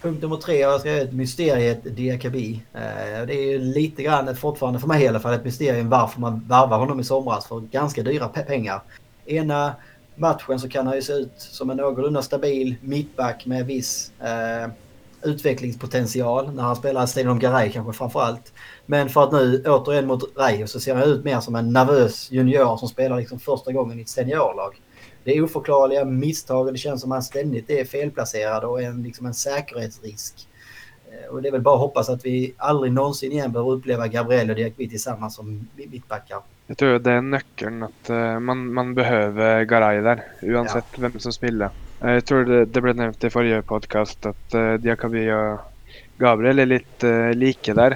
Punkt nummer tre, jag ska ett mysteriet Diakabi. Eh, det är ju lite grann, fortfarande för mig i alla fall, ett mysterium varför man varvar honom i somras för ganska dyra pengar. Ena matchen så kan han ju se ut som en någorlunda stabil mittback med viss eh, utvecklingspotential när han spelar Stadium Garay kanske framförallt. Men för att nu återigen mot Rayo så ser han ut mer som en nervös junior som spelar liksom första gången i ett seniorlag. Det är oförklarliga misstag och det känns som att han ständigt är felplacerad och en, liksom en säkerhetsrisk. Eh, och det är väl bara att hoppas att vi aldrig någonsin igen behöver uppleva Gabriel och Diakby tillsammans som mittbackar. Jag tror det är nyckeln att uh, man, man behöver Garay där oavsett ja. vem som spelar. Uh, jag tror det, det blev nämnt i förra podcast att Diakaby och Gabriel är lite lika där.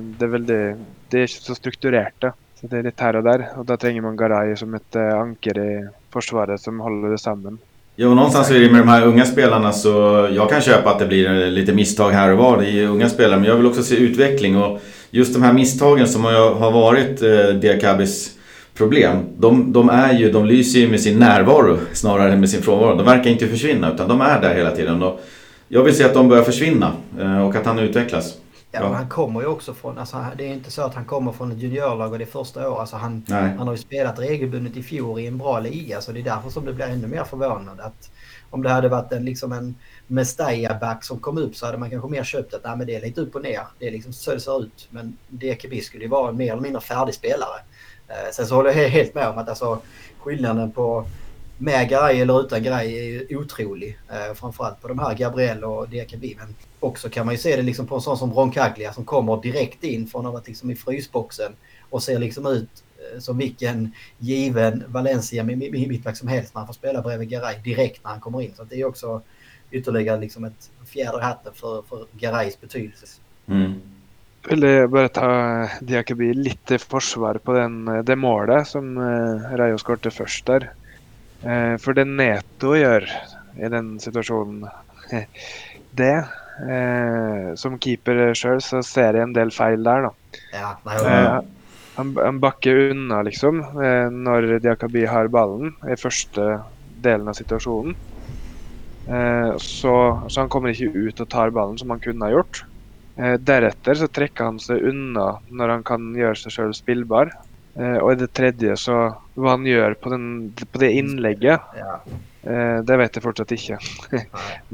Det är väl det, det är så strukturerat. Så det är lite här och där och då tränger man Garay som ett anker i försvaret som håller det samman. Jo, någonstans är det med de här unga spelarna så jag kan köpa att det blir lite misstag här och var. Det är unga spelare, men jag vill också se utveckling. Och just de här misstagen som har varit eh, Diakabis problem. De, de, är ju, de lyser ju med sin närvaro snarare än med sin frånvaro. De verkar inte försvinna utan de är där hela tiden. Och jag vill se att de börjar försvinna eh, och att han utvecklas. Ja, men han kommer ju också från, alltså, det är inte så att han kommer från ett juniorlag och det är första året. Alltså, han, han har ju spelat regelbundet i fjol i en bra liga så det är därför som det blir ännu mer förvånande. Att om det hade varit en, liksom en Mestalla-back som kom upp så hade man kanske mer köpt att nej, men det är lite upp och ner. Det är liksom så det ser ut. Men DKB skulle ju vara en mer eller mindre färdig spelare. Eh, sen så håller jag helt med om att alltså, skillnaden på med grej eller utan grej är ju otrolig. Eh, framförallt på de här Gabriel och DKB. Men också kan man ju se det liksom på en sån som Roncaglia som kommer direkt in från att ha varit liksom i frysboxen och ser liksom ut eh, som vilken given Valencia mittback som helst när han får spela bredvid Garay direkt när han kommer in. Så det är också ytterligare liksom ett fjäder i hatten för, för Garays betydelse. Mm. Vill bara ta Diakaby lite försvar på den, det målet som eh, Rayo skårte först där. Eh, för det Neto gör i den situationen, det eh, som keeper själv så ser jag en del fel där då. Ja, nej, eh, han, han backer unna liksom når Diakaby har ballen i første delen av situasjonen. Så, så, han kommer ikke ut og tar ballen som han kunne ha gjort. Deretter så trekker han seg unna når han kan gjøre seg sjøl spillbar. Eh, og i det tredje så Hva han gjør på, den, på det innlegget, ja. eh, det vet jeg fortsatt ikke.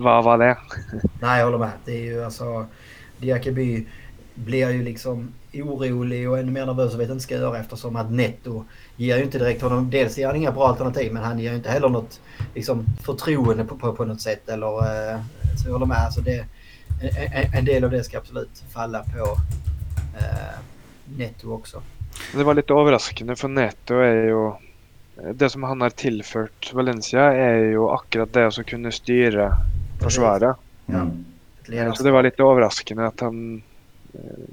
hva var det? Nei, jeg holder med. Det er jo altså Diakaby blir ju liksom orolig och ännu mer nervös och vet inte ska göra eftersom att Netto ger ju inte direkt honom. Dels ger han inga bra alternativ men han ger ju inte heller något liksom, förtroende på, på, på något sätt. Eller, eh, så jag håller med. Alltså det, en, en, del av det ska absolut falla på eh, Netto också. Det var lite överraskande för Netto är ju det som han har tillfört Valencia är ju akkurat det att kunna styra försvaret. Mm. Så det var lite överraskande att han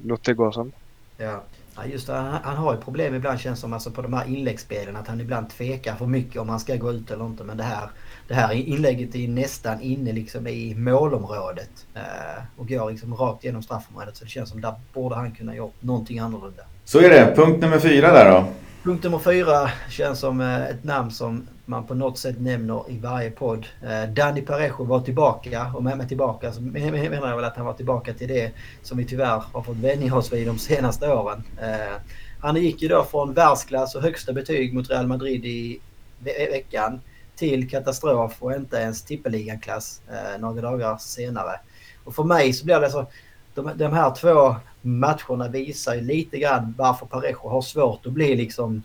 låt det gå som. Ja. Ja, just det. Han, han, har ju problem ibland känns som alltså på de här inläggsspelen att han ibland tvekar för mycket om han ska gå ut eller inte. Men det här, det här inlägget är nästan inne liksom i målområdet eh, och går liksom rakt genom straffområdet. Så det känns som där borde han kunna gjort någonting annorlunda. Så är det. Punkt nummer fyra där då? Punkt nummer fyra känns som eh, ett namn som man på något sätt nämner i varje podd. Eh, Danny Parejo var tillbaka och med mig tillbaka så menar jag väl att han var tillbaka till det som vi tyvärr har fått vänja oss vid de senaste åren. Eh, han gick ju då från världsklass och högsta betyg mot Real Madrid i veckan till katastrof och inte ens tippeligaklass några dagar senare. Och för mig så blir det så de, de här två matcherna visar ju lite grann varför Parejo har svårt att bli liksom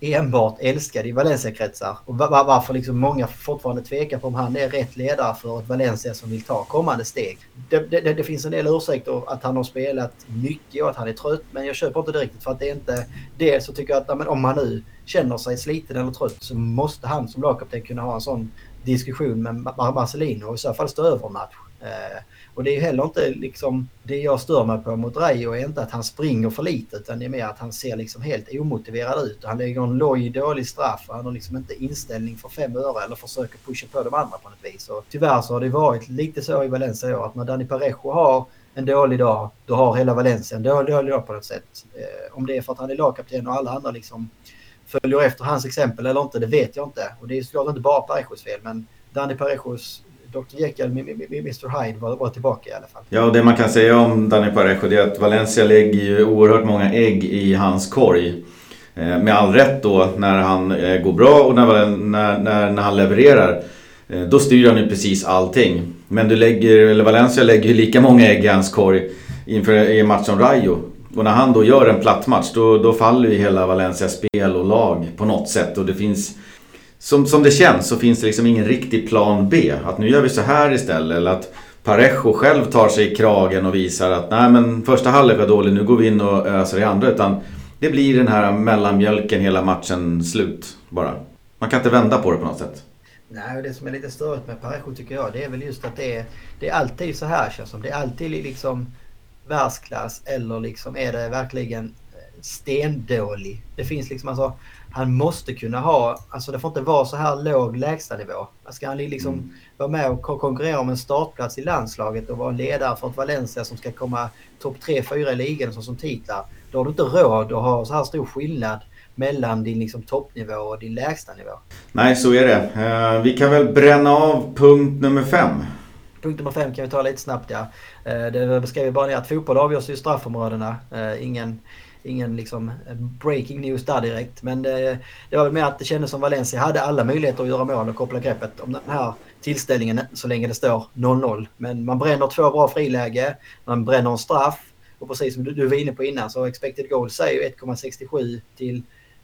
enbart älskad i Valencia-kretsar. Och varför liksom många fortfarande tvekar på om han är rätt ledare för ett Valencia som vill ta kommande steg. Det, det, det finns en del ursäkter att han har spelat mycket och att han är trött. Men jag köper inte det riktigt för att det är inte... Dels så tycker jag att men om han nu känner sig sliten eller trött så måste han som lagkapten kunna ha en sån diskussion med Marcelino och i så fall stå över match. Eh, och det är heller inte liksom det jag stör mig på mot Reijo är inte att han springer för lite utan det är mer att han ser liksom helt omotiverad ut. Han lägger en loj dålig straff och han har liksom inte inställning för fem öre eller försöker pusha på de andra på något vis. Och tyvärr så har det varit lite så i Valencia i år att när Dani Parejo har en dålig dag, då har hela Valencia en dålig, dålig dag på något sätt. Eh, om det är för att han är lagkapten och alla andra liksom följer efter hans exempel eller inte, det vet jag inte. Och det är såklart inte bara Parejos fel, men Dani Parejos Dr Jekyll, Mr Hyde var, var tillbaka i alla fall. Ja, och det man kan säga om Dani Parejo är att Valencia lägger ju oerhört många ägg i hans korg. Eh, med all rätt då när han eh, går bra och när, när, när, när han levererar. Eh, då styr han ju precis allting. Men du lägger, eller Valencia lägger ju lika många ägg i hans korg inför en match som Rayo. Och när han då gör en platt match då, då faller ju hela Valencias spel och lag på något sätt. Och det finns som, som det känns så finns det liksom ingen riktig plan B. Att nu gör vi så här istället. Eller att Parejo själv tar sig i kragen och visar att nej men första halvlek var dålig, nu går vi in och öser i andra. Utan det blir den här mellanmjölken hela matchen slut bara. Man kan inte vända på det på något sätt. Nej, och det som är lite störigt med Parejo tycker jag det är väl just att det är, det är alltid så här känns som. Det är alltid liksom världsklass eller liksom är det verkligen eh, stendålig. Det finns liksom alltså han måste kunna ha, alltså det får inte vara så här låg lägstanivå. Ska han liksom mm. vara med och konkurrera om en startplats i landslaget och vara en ledare för ett Valencia som ska komma topp 3-4 i ligan som, som titlar. Då har du inte råd att ha så här stor skillnad mellan din liksom toppnivå och din lägstanivå. Nej, så är det. Uh, vi kan väl bränna av punkt nummer fem. Punkt nummer fem kan vi ta lite snabbt ja. Uh, det beskrev bara ner att fotboll avgörs i straffområdena. Uh, ingen ingen liksom breaking news där direkt. Men det, det var väl mer att det kändes som Valencia hade alla möjligheter att göra mål och koppla greppet om den här tillställningen så länge det står 0-0. Men man bränner två bra friläge, man bränner en straff och precis som du var inne på innan så expected goal säger 1,67 till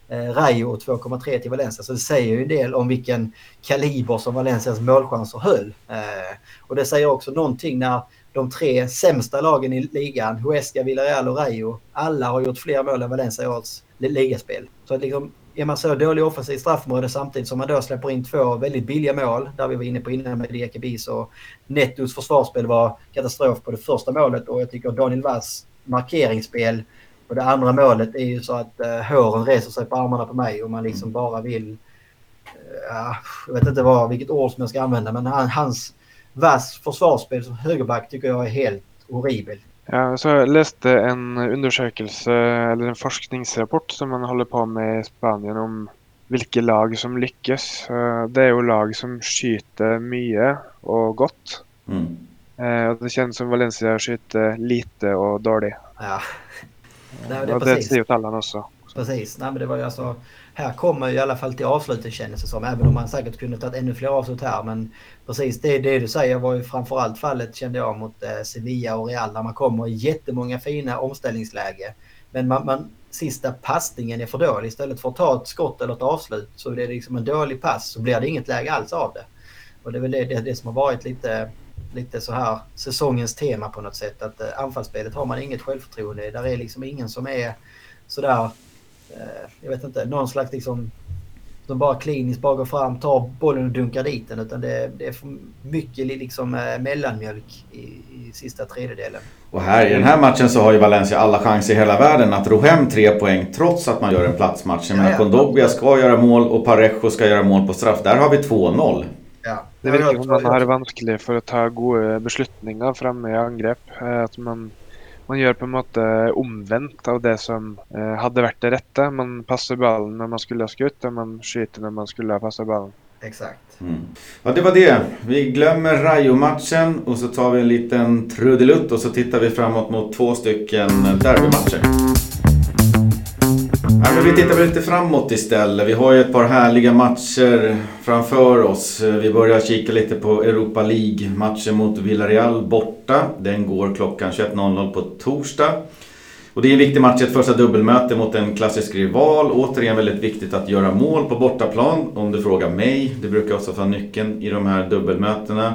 eh, Rayo och 2,3 till Valencia. Så det säger ju en del om vilken kaliber som Valencias målchanser höll. Eh, och det säger också någonting när de tre sämsta lagen i ligan, Huesca, Villarreal och Rayo, alla har gjort fler mål än Valencia i årets ligaspel. Så att liksom, är man så dålig offensiv straffområde samtidigt som man då släpper in två väldigt billiga mål, där vi var inne på innan med Diakabis och Nettos försvarsspel var katastrof på det första målet. Och jag tycker Daniel Vass markeringsspel på det andra målet är ju så att uh, håren reser sig på armarna på mig och man liksom bara vill... Uh, jag vet inte vad, vilket ord som jag ska använda men han, hans Vass försvarsspel som högerback tycker jag är helt horribelt. Ja, så jag läste en undersökelse eller en forskningsrapport som man håller på med i Spanien om vilka lag som lyckas. Det är ju lag som skjuter mycket och gott. Mm. Eh, det känns som Valencia skjuter lite och dåligt. Ja. Nej, det, och det säger ju tallarna också. Precis. Nej, men det var ju alltså, här kommer i alla fall till avsluten kändes det som. Även om man säkert kunde tagit ännu fler avslut här. Men precis det, det du säger var ju framförallt fallet kände jag mot eh, Sevilla och Real. Där man kommer i jättemånga fina omställningsläge. Men man, man, sista passningen är för dålig. Istället för att ta ett skott eller ett avslut så är det liksom en dålig pass så blir det inget läge alls av det. Och det är väl det, det, det som har varit lite, lite så här säsongens tema på något sätt. Att eh, anfallsspelet har man inget självförtroende. i. Där är liksom ingen som är sådär jag vet inte, någon slags liksom de bara kliniskt bara går fram, tar bollen och dunkar dit den. Utan det, det är för mycket liksom eh, mellanmjölk i, i sista tredjedelen. Och här i den här matchen så har ju Valencia alla chanser i hela världen att ro hem tre poäng trots att man gör en platsmatch. Jag menar, Kondogbia ska göra mål och Parejo ska göra mål på straff. Där har vi 2-0. Ja. Det verkar som att man har vanskelig för att ta goda beslutningar framme i angrepp. Eh, att man man gör på en måte omvänt av det som eh, hade varit det rätta. Man passar bollen när man skulle ha skutt och man skjuter när man skulle ha passat bollen. Exakt. Mm. Ja, det var det. Vi glömmer Rayo-matchen och så tar vi en liten trudelutt och så tittar vi framåt mot två stycken derbymatcher. Ja, men vi tittar väl lite framåt istället. Vi har ju ett par härliga matcher framför oss. Vi börjar kika lite på Europa League-matchen mot Villarreal borta. Den går klockan 21.00 på torsdag. Och det är en viktig match, ett första dubbelmöte mot en klassisk rival. Återigen väldigt viktigt att göra mål på bortaplan, om du frågar mig. Det brukar också vara nyckeln i de här dubbelmötena.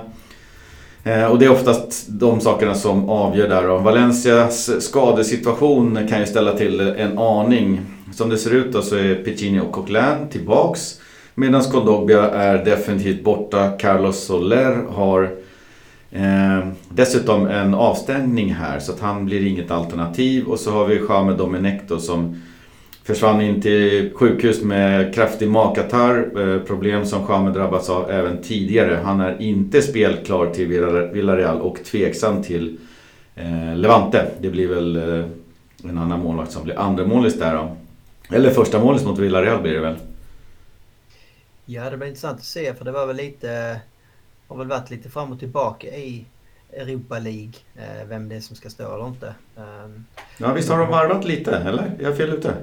Eh, och det är oftast de sakerna som avgör där. Valencias skadesituation kan ju ställa till en aning. Som det ser ut då så är Piccini och Coquelin tillbaks. Medan Kondogbia är definitivt borta. Carlos Soler har eh, dessutom en avstängning här så att han blir inget alternativ. Och så har vi Jaume Domenech då som försvann in till sjukhus med kraftig magkatarr. Eh, problem som Jaume drabbats av även tidigare. Han är inte spelklar till Villarreal och tveksam till eh, Levante. Det blir väl eh, en annan målvakt som blir andremålis där då. Eller första målet mot Villarreal blir det väl? Ja, det blir intressant att se för det var väl lite... Har väl varit lite fram och tillbaka i Europa League. Eh, vem det är som ska stå eller inte. Um, ja, visst har de varvat lite, eller? Är jag fel ute?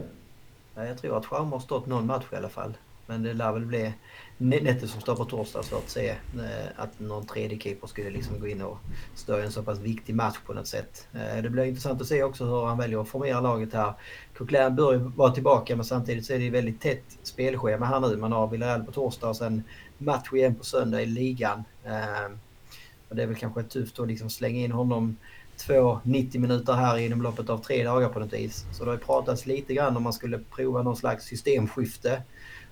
Jag tror att Schaume har stått någon match i alla fall. Men det lär väl bli Netto som står på torsdag så att se eh, att någon tredje keeper skulle liksom gå in och stå i en så pass viktig match på något sätt. Eh, det blir intressant att se också hur han väljer att formera laget här. Coquelin bör ju vara tillbaka men samtidigt så är det väldigt tätt spelschema här nu. Man har Villarreal på torsdag och sen match igen på söndag i ligan. Ehm, och det är väl kanske tufft att liksom slänga in honom två 90 minuter här inom loppet av tre dagar på något vis. Så det har ju pratats lite grann om man skulle prova någon slags systemskifte.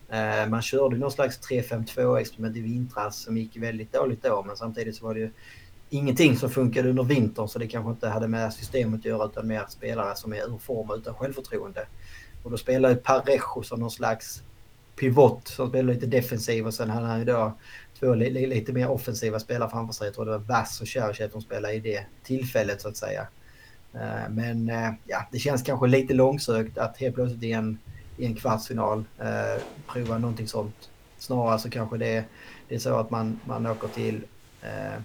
Eh, man körde någon slags 3-5-2 experiment i vintras som gick väldigt dåligt då men samtidigt så var det ju ingenting som funkade under vintern så det kanske inte hade med systemet att göra utan mer spelare som är ur form utan självförtroende. Och då spelar ju Parejo som någon slags pivot som spelar lite defensiv och sen hade han ju då två li lite mer offensiva spelare framför sig. Jag tror det var Vass och Cherchev som spelade i det tillfället så att säga. Eh, men eh, ja, det känns kanske lite långsökt att helt plötsligt i en i en kvartsfinal. Eh, prova någonting sånt. Snarare så kanske det, det är så att man, man åker till, eh,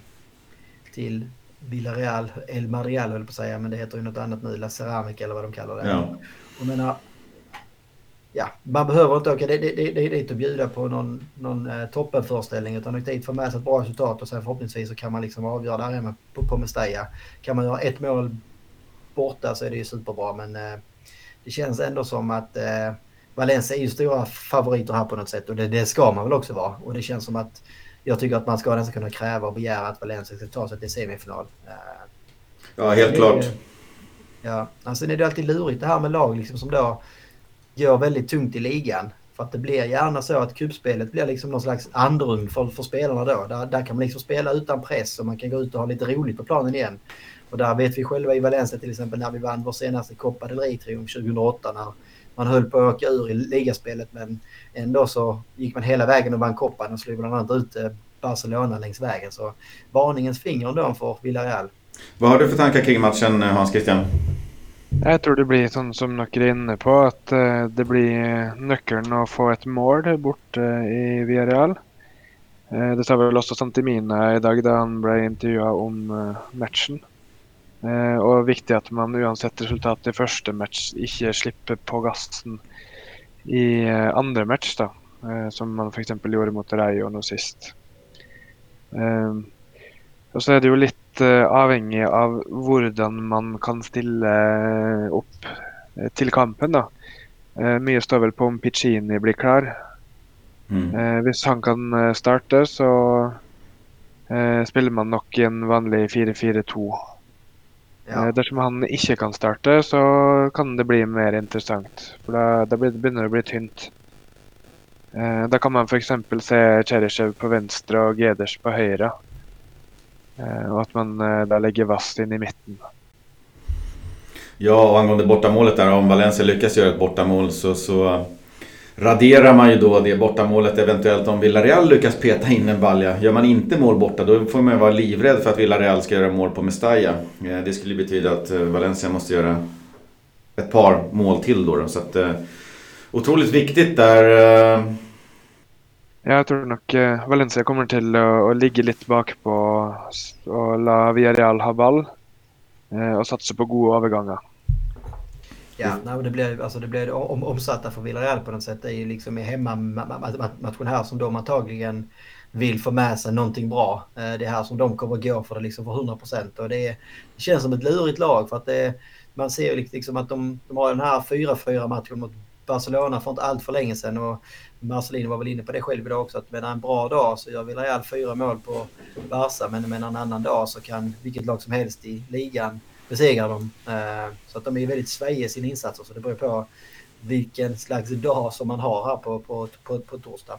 till Villarreal, El Marial höll på att säga, men det heter ju något annat nu, La Ceramica eller vad de kallar det. Ja. Jag menar, ja, man behöver inte åka dit, dit, dit och bjuda på någon, någon eh, toppenföreställning utan åka dit för med sig ett bra resultat och sen förhoppningsvis så kan man liksom avgöra där hemma på, på Mestalla. Kan man göra ett mål borta så är det ju superbra men eh, det känns ändå som att eh, Valencia är ju stora favoriter här på något sätt och det, det, ska man väl också vara. Och det känns som att jag tycker att man ska nästan kunna kräva och begära att Valencia ska ta sig till semifinal. Eh, ja, helt klart. Ja, alltså det är alltid lurigt det här med lag liksom som då gör väldigt tungt i ligan. För att det blir gärna så att kuppspelet blir liksom någon slags andrum för, för spelarna då. Där, där kan man liksom spela utan press och man kan gå ut och ha lite roligt på planen igen. Och där vet vi själva i Valencia till exempel när vi vann vår senaste Copa del Rey-triumf 2008 när man höll på att åka ur i ligaspelet men ändå så gick man hela vägen och vann Copan och slog bland annat ut eh, Barcelona längs vägen. Så varningens finger ändå för Villarreal. Vad har du för tankar kring matchen Hans Christian? Jag tror det blir sånn som dere är inne på, att det blir nyckeln att få ett mål borta i Villarreal. Det sa väl också Santimina idag då han blev intervjuad om matchen. Och viktigt att man oavsett resultat i första match inte slipper på gassen i andra match då. Som man för exempel gjorde mot Rayo nu sist. Och så är det ju lite Eh, avhengig av hur man kan ställa upp eh, till kampen. da. Eh, mye står väl på om Piccini blir klar. Mm. Om han kan starta så spelar man nog i en vanlig 4-4-2. Ja. Dersom han inte kan starta så kan det bli mer intressant. For da, da begynner det å bli tynt. Da kan man f.eks. se Cherishev på vänster och Geders på höger. Eh, och att man eh, där lägger Vast in i mitten. Ja, och angående bortamålet där, om Valencia lyckas göra ett bortamål så, så raderar man ju då det bortamålet eventuellt om Villarreal lyckas peta in en balja. Gör man inte mål borta då får man ju vara livrädd för att Villarreal ska göra mål på Mestalla. Eh, det skulle betyda att eh, Valencia måste göra ett par mål till då. Så att, eh, otroligt viktigt där. Jag tror nog Valencia kommer till att ligga lite bak på och la Villarreal ha ball och satsa på goda övergångar. Ja, nej, det blir, alltså det blir om, omsatta för Villarreal på något sätt. Det är ju liksom i hemmamatchen här som de antagligen vill få med sig någonting bra. Eh, det är här som de kommer gå för det liksom för 100 procent. Och det, det, känns som ett lurigt lag för att det, man ser ju liksom att de, de har den här 4-4 matchen mot Barcelona för inte allt för länge sedan. Och Marcelino var väl inne på det själv idag också. Att med en bra dag så gör Villarreal fyra mål på Barca. Men med en annan dag så kan vilket lag som helst i ligan besegra dem. Eh, så att de är väldigt svajiga i sina insatser. Så det beror på vilken slags dag som man har här på, på, på, på torsdag.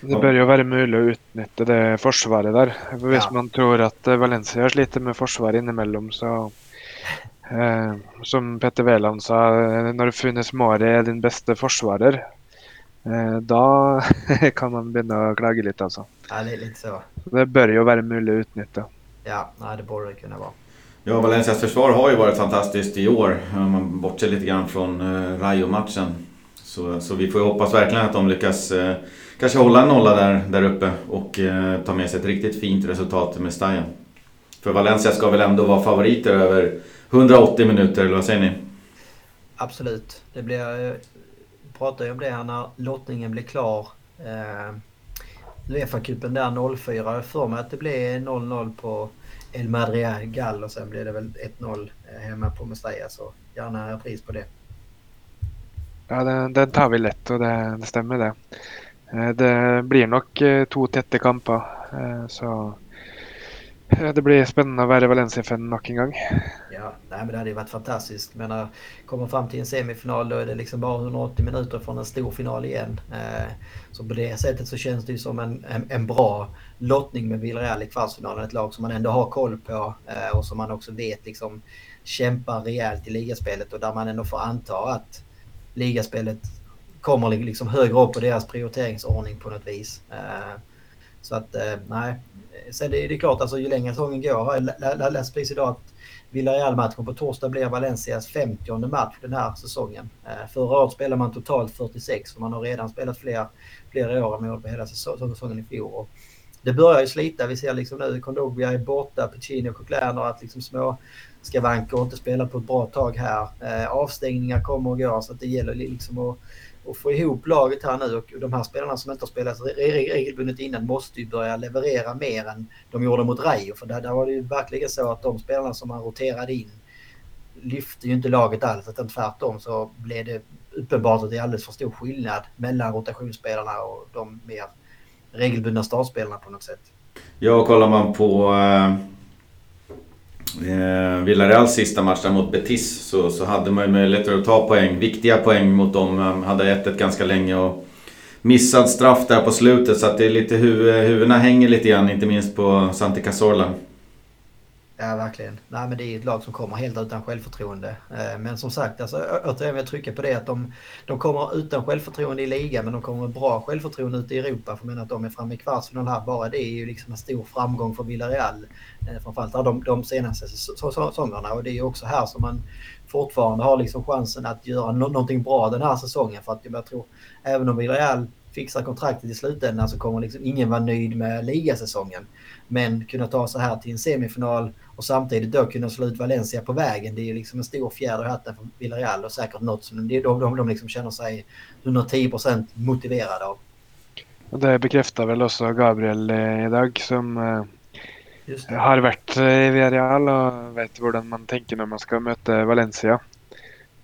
Det bör ju vara möjligt att utnyttja det försvaret där. Om ja. man tror att Valencia sliter med försvar inemellan så Eh, som Petter Wæland sa, eh, när Funes Mari är din bästa försvarare, eh, då kan man börja klaga lite alltså. Ja, det är lite så. Det bör ju vara möjligt att utnyttja. Ja, nej, det borde det kunna vara. Ja, Valencias försvar har ju varit fantastiskt i år. Om man bortser lite grann från uh, Rayo-matchen. Så, så vi får ju hoppas verkligen att de lyckas eh, kanske hålla en nolla där, där uppe och eh, ta med sig ett riktigt fint resultat med Stajan. För Valencia ska väl ändå vara favoriter över 180 minuter, eller vad säger ni? Absolut. Det blir, eh, jag pratade ju om det här när lottningen blev klar. Eh, Uefa-cupen där 04. Jag för mig att det blev 0-0 på El Madrigal och sen blev det väl 1-0 eh, hemma på Mestalla. Så gärna pris på det. Ja, den, den tar vi lätt och det, det stämmer det. Eh, det blir nog eh, två täta kamper. Så det blir spännande att vara Valencia-fan nog en gång. Ja, nej, men det hade ju varit fantastiskt. Men kommer fram till en semifinal då är det liksom bara 180 minuter från en stor final igen. Eh, så på det sättet så känns det ju som en, en, en bra lottning med Villarreal i kvartsfinalen. Ett lag som man ändå har koll på eh, och som man också vet liksom kämpar rejält i ligaspelet och där man ändå får anta att ligaspelet kommer liksom högre upp på deras prioriteringsordning på något vis. Eh, så att nej, sen är det klart alltså ju längre säsongen går jag läste precis idag att Villarreal-matchen på torsdag blir Valencias 50 match den här säsongen. Eh, förra året spelade man totalt 46 och man har redan spelat fler, flera år än man gjorde på hela säsongen i fjol. Och det börjar ju slita. Vi ser liksom nu Kondogbia är borta, Puccini och Coquelin att liksom små skavanker och inte spelar på ett bra tag här. Eh, avstängningar kommer och går så att det gäller liksom att och få ihop laget här nu och de här spelarna som inte har spelat regelbundet innan måste ju börja leverera mer än de gjorde mot Rayo. För där, där var det ju verkligen så att de spelarna som man roterade in lyfte ju inte laget alls. Utan tvärtom så blev det uppenbart att det är alldeles för stor skillnad mellan rotationsspelarna och de mer regelbundna startspelarna på något sätt. Ja, kollar man på eh, eh, Villareals sista match där mot Betis så, så hade man ju möjligheter att ta poäng, viktiga poäng mot dem. Man hade 1-1 ganska länge och missad straff där på slutet så att det är lite eh, huvudena hänger lite grann, inte minst på Santi Cazorla. Ja, verkligen. Nej, men det är ett lag som kommer helt utan självförtroende. Eh, men som sagt, alltså, återigen vill jag trycka på det att de, de kommer utan självförtroende i ligan men de kommer med bra självförtroende ute i Europa. För att de är framme i kvartsfinal här, bara det är ju liksom en stor framgång för Villarreal. Eh, framförallt de, de senaste säsongerna och det är ju också här som man fortfarande har liksom chansen att göra no någonting bra den här säsongen. För att jag tror, även om Villarreal fixar kontraktet i slutändan så kommer liksom ingen vara nöjd med ligasäsongen. Men kunna ta sig här till en semifinal och samtidigt då kunna slå ut Valencia på vägen. Det är ju liksom en stor fjäder i hatten för Villarreal och säkert något som de, de, de liksom känner sig 110% motiverade av. Det bekräftar väl också Gabriel eh, idag som eh, har varit i Villarreal och vet hur man tänker när man ska möta Valencia.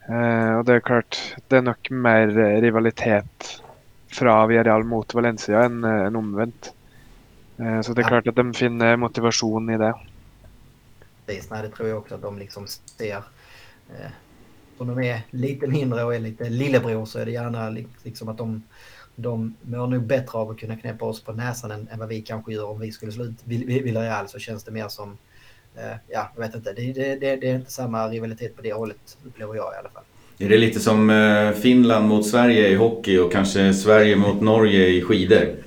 Eh, och det är klart, det är nog mer rivalitet från Villarreal mot Valencia än, än omvänt. Eh, så det är ja. klart att de finner motivation i det. Precis, nej, det tror jag också att de liksom ser. Eh, om de är lite mindre och är lite lillebror så är det gärna liksom att de, de mår nog bättre av att kunna knäppa oss på näsan än, än vad vi kanske gör om vi skulle slå ut Villarreal så känns det mer som, eh, ja, jag vet inte, det, det, det, det, är inte samma rivalitet på det hållet upplever jag i alla fall. Är det lite som eh, Finland mot Sverige i hockey och kanske Sverige mot Norge i skidor?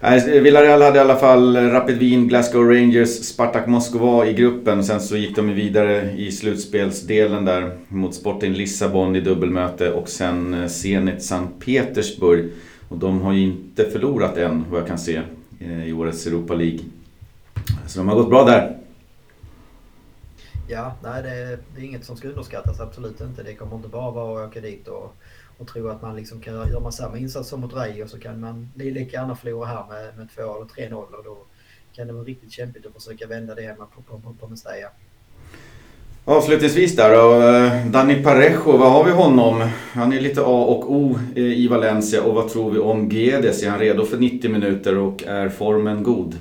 Villarreal hade i alla fall eh, Rapid Wien, Glasgow Rangers, Spartak Moskva i gruppen. Sen så gick de vidare i slutspelsdelen där mot Sporting Lissabon i dubbelmöte och sen eh, Zenit Sankt Petersburg. Och de har ju inte förlorat än vad jag kan se eh, i årets Europa League. Så de har gått bra där. Ja, nej det är, det är inget som ska underskattas, absolut inte. Det kommer inte bara vara att åka dit och och tro att man liksom kan göra man samma insats som mot Rej så kan man lika gärna förlora här med, med 2 eller 3-0 och då kan det vara riktigt kämpigt att försöka vända det hemma på, på, på, på Mestalla. Avslutningsvis där då, eh, Dani Parejo, vad har vi honom? Han är lite A och O i Valencia och vad tror vi om Guedes? Är han redo för 90 minuter och är formen god?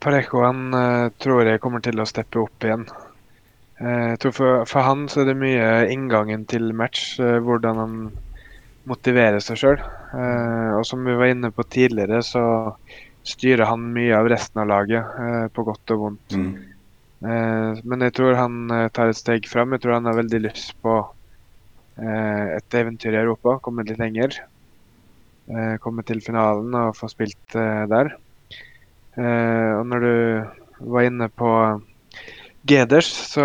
Parejo han uh, tror jag kommer till att steppa upp igen. Eh, jeg tror for, for, han så er det mye inngangen til match, eh, hvordan han motiverer seg sjøl. Eh, og som vi var inne på tidligere, så styrer han mye av resten av laget, på godt og vondt. Mm. Men jeg tror han tar et steg fram. Jeg tror han har veldig lyst på et eventyr i Europa, komme litt lenger. Komme til finalen og få spilt der. Og når du var inne på Geders, så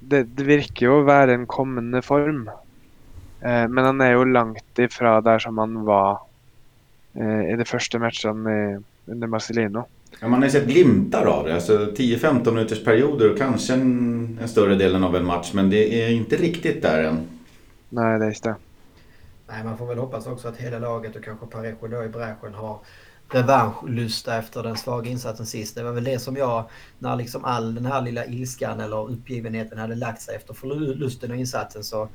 det, det, virker jo å være en kommende form. Eh, men han er jo langt ifra der som han var eh, i de første matchene under Marcelino. Ja, man har sett glimtar av det. Alltså 10-15 minuters perioder och kanske en, en, större delen av en match. Men det är inte riktigt där än. Nej, det är inte. Nej, man får väl hoppas också att hela laget och kanske Parejo då i bräschen har revanschlusta efter den svaga insatsen sist. Det var väl det som jag, när liksom all den här lilla ilskan eller uppgivenheten hade lagt sig efter förlusten och insatsen så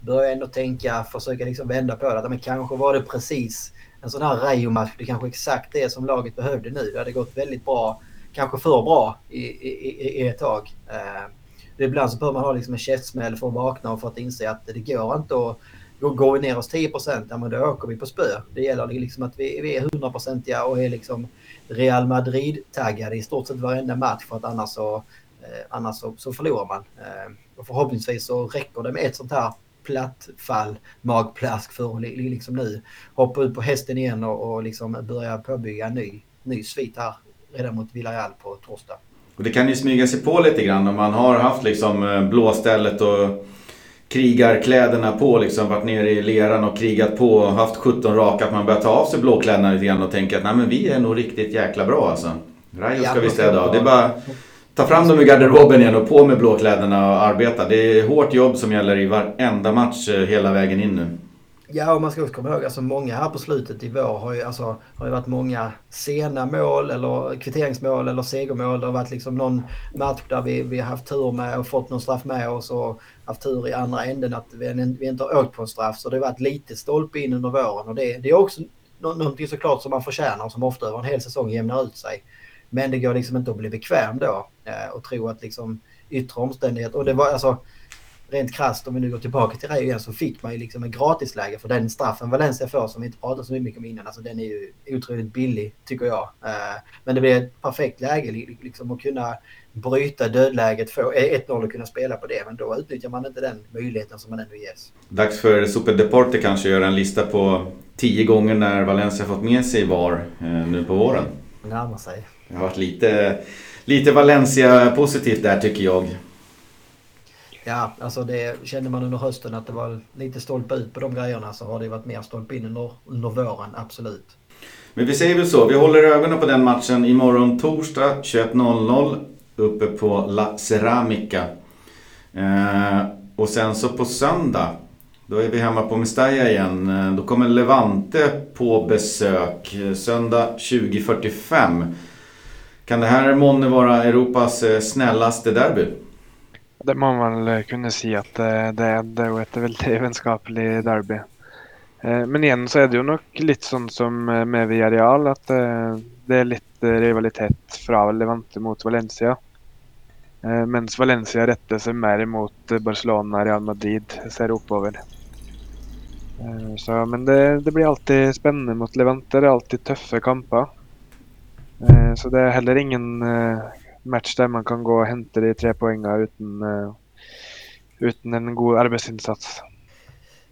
började jag ändå tänka, försöka liksom vända på det. Men kanske var det precis en sån här Rayo-match. Det kanske exakt det som laget behövde nu. Det hade gått väldigt bra, kanske för bra i, i, i ett tag. Eh, ibland så behöver man ha liksom en käftsmäll för att vakna och för att inse att det går inte att Går vi ner oss 10 ja men då åker vi på spö. Det gäller liksom att vi, vi är hundraprocentiga och är liksom Real Madrid-taggade i stort sett varenda match för att annars så, eh, annars så, så förlorar man. Eh, och förhoppningsvis så räcker det med ett sånt här plattfall, magplask för att liksom nu hoppa ut på hästen igen och, och liksom börja påbygga en ny, ny svit här redan mot Villarreal på torsdag. Och det kan ju smyga sig på lite grann om man har haft liksom eh, blåstället och krigarkläderna på liksom, varit nere i leran och krigat på och haft 17 raka. Att man börjar ta av sig blåkläderna lite grann och tänka att nej men vi är nog riktigt jäkla bra alltså. Rayo ska vi städa av. Det är bara ta fram dem i garderoben igen och på med blåkläderna och arbeta. Det är hårt jobb som gäller i varenda match eh, hela vägen in nu. Ja, och man ska också komma ihåg, alltså många här på slutet i vår har ju, alltså, har ju varit många sena mål eller kvitteringsmål eller segermål. Det har varit liksom någon match där vi, vi har haft tur med och fått någon straff med oss och haft tur i andra änden att vi, vi inte har åkt på en straff. Så det har varit lite stolpe in under våren och det, det är också någonting såklart som man förtjänar och som ofta över en hel säsong jämnar ut sig. Men det går liksom inte att bli bekväm då eh, och tro att liksom yttre omständigheter. Och det var alltså rent krasst om vi nu går tillbaka till Rayo igen så fick man ju liksom en gratisläge för den straffen Valencia får som vi inte pratat så mycket om innan. Alltså den är ju otroligt billig tycker jag. Eh, men det blir ett perfekt läge liksom att kunna bryta dödläget, få 1-0 och kunna spela på det. Men då utnyttjar man inte den möjligheten som man ändå ges. Dags för Super Deporte kanske att göra en lista på tio gånger när Valencia fått med sig VAR eh, nu på våren. Närmar sig. Det har varit lite, lite Valencia positivt där tycker jag. Ja, alltså det kände man under hösten att det var lite stolpe ut på de grejerna så har det varit mer stolpe in under, under våren, absolut. Men vi säger väl så, vi håller ögonen på den matchen imorgon torsdag 21.00 uppe på La Ceramica. Eh, och sen så på söndag, då är vi hemma på Mestalla igen. Eh, då kommer Levante på besök eh, söndag 20.45. Kan det här månne vara Europas eh, snällaste derby? Det må man vel kunne si at eh, det är, Det er jo et veldig vennskapelig derby. Eh, men igjen så er det jo nok litt sånn som eh, med Villarreal, at det er litt rivalitet fra Levante mot Valencia. Mens Valencia retter seg mer mot Barcelona, Real Madrid, ser oppover. Så, men det, det, blir alltid spennende mot Levante. Det er alltid tøffe kamper. Så det er heller ingen match där man kan gå och hämta de tre poängen utan, uh, eh, utan en god arbetsinsats.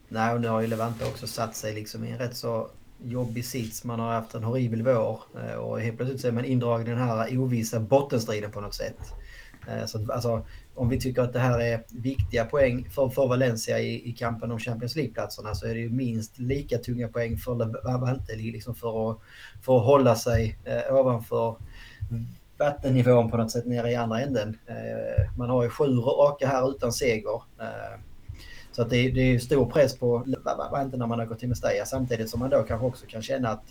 Nej, och nu har ju Levante också satt sig liksom i en rätt så jobbig sits. Man har haft en horribel vår eh, och helt plötsligt så är man indragen i den här ovissa bottenstriden på något sätt. Eh, så alltså, om vi tycker att det här är viktiga poäng för, för Valencia i, i kampen om Champions League-platserna så är det ju minst lika tunga poäng för Levante liksom för, att, för att hålla sig eh, ovanför vattennivån på något sätt nere i andra änden. Eh, man har ju sju raka här utan seger. Eh, så att det, är, det är stor press på inte när man åker till Mestalla samtidigt som man då kanske också kan känna att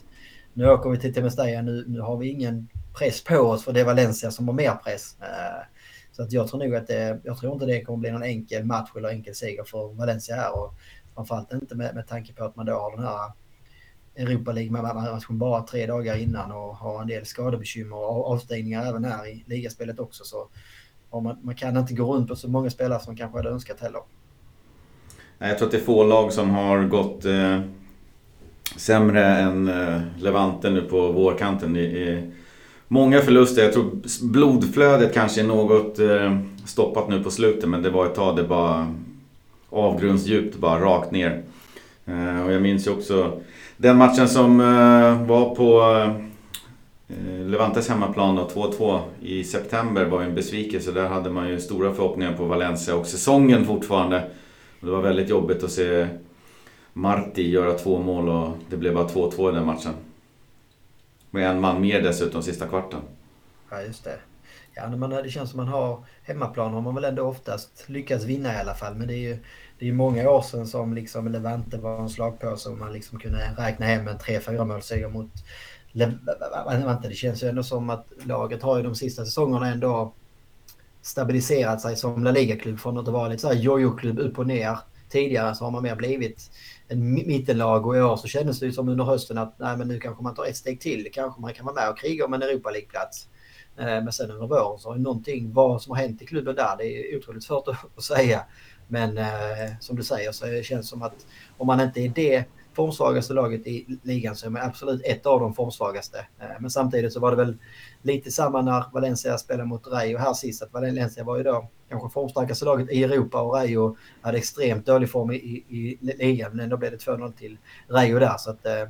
nu åker vi till Mestalla, nu, nu har vi ingen press på oss för det är Valencia som har mer press. Eh, så att jag tror nog att det, jag tror inte det kommer bli någon enkel match eller enkel seger för Valencia här och framförallt inte med, med tanke på att man då har den här Europa League med matchen bara tre dagar innan och har en del skadebekymmer och avstängningar även här i ligaspelet också. Så man, man kan inte gå runt på så många spelare som man kanske hade önskat heller. Jag tror att det är få lag som har gått eh, sämre än eh, Levante nu på vårkanten. Många förluster. Jag tror blodflödet kanske är något eh, stoppat nu på slutet men det var ett tag det bara avgrundsdjupt, bara rakt ner. Eh, och jag minns ju också den matchen som eh, var på eh, Levantes hemmaplan 2-2 i september var en besvikelse. Där hade man ju stora förhoppningar på Valencia och säsongen fortfarande. Det var väldigt jobbigt att se Marti göra två mål och det blev bara 2-2 i den matchen. Med en man mer dessutom sista kvarten. Ja, just det. Ja, man, det känns som man har hemmaplan har man väl ändå oftast lyckats vinna i alla fall. Men det är ju det är många år sedan som liksom Levante var en slagpåse och man liksom kunde räkna hem en 3-4 målseger mot Levante. Det känns ju ändå som att laget har ju de sista säsongerna ändå stabiliserat sig som La Liga-klubb från att vara lite så här jojo-klubb upp och ner. Tidigare så har man mer blivit en mittenlag och i år så kändes det som under hösten att nej, men nu kanske man tar ett steg till. Kanske man kan vara med och kriga om en Europa League-plats. Eh, men sen under våren så har ju någonting, vad som har hänt i klubben där, det är otroligt svårt att säga. Men eh, som du säger så det känns som att om man inte är det formsvagaste laget i ligan så är man absolut ett av de formsvagaste. Eh, men samtidigt så var det väl lite samma när Valencia spelade mot Rayo här sist. Att Valencia var ju då kanske formstarkaste laget i Europa och Rayo hade extremt dålig form i, i, i ligan. Men ändå blev det 2-0 till Rayo där. Så att eh,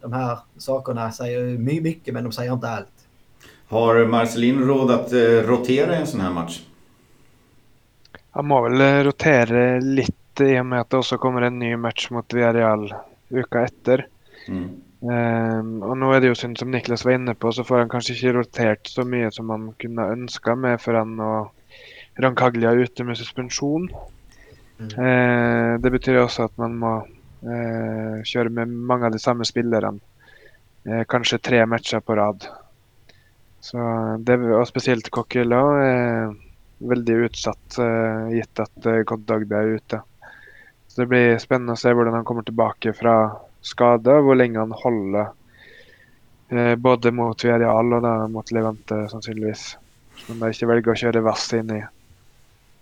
de här sakerna säger mycket men de säger inte allt. Har Marcelin råd att eh, rotera i en sån här match? Han må vel eh, rotere litt i og med at det også kommer en ny match mot Villarreal uka etter. Mm. Um, og nå er det jo synd, som Niklas var inne på, så får han kanskje ikke rotert så mye som han kunne ønska med for han og Rancaglia er ute med suspensjon. Mm. Uh, det betyr også at man må uh, kjøre med mange av de samme spillerne. Uh, kanskje tre matcher på rad. Så det, og spesielt Coquelin veldig utsatt, uh, gitt at uh, eh, Kontagde er ute. Så Det blir spennende å se hvordan han kommer tilbake fra skade, hvor lenge han holder uh, eh, både mot Villarreal og da mot Levante, sannsynligvis. Men de ikke velger å kjøre Vass inn i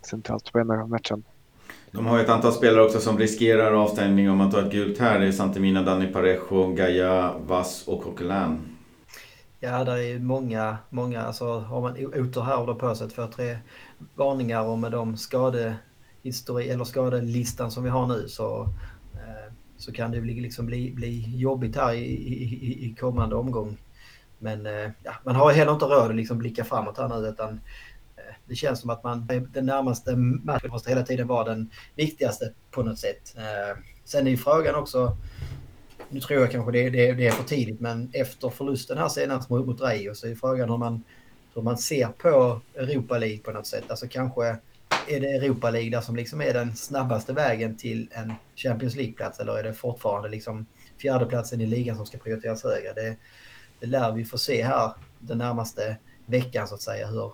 sentralt på en av matchene. De har ett antal spelare också som riskerar avstängning om man tar ett gult här. Det är Santemina, Dani Parejo, Gaia, Vass och Coquelin. Ja, det är många, många, alltså har man otur här och då på sig två, tre varningar och med de skadehistori eller skadelistan som vi har nu så, eh, så kan det bli, liksom bli, bli jobbigt här i, i, i kommande omgång. Men eh, ja, man har heller inte råd att liksom blicka framåt här nu utan eh, det känns som att man eh, den närmaste matchen måste hela tiden vara den viktigaste på något sätt. Eh, sen är ju frågan också nu tror jag kanske det, det, det, är för tidigt, men efter förlusten här senast mot, mot Rayo så är frågan hur man, hur man ser på Europa League på något sätt. Alltså kanske är det Europa League där som liksom är den snabbaste vägen till en Champions League-plats eller är det fortfarande liksom fjärdeplatsen i ligan som ska prioriteras högre? Det, det lär vi få se här den närmaste veckan så att säga hur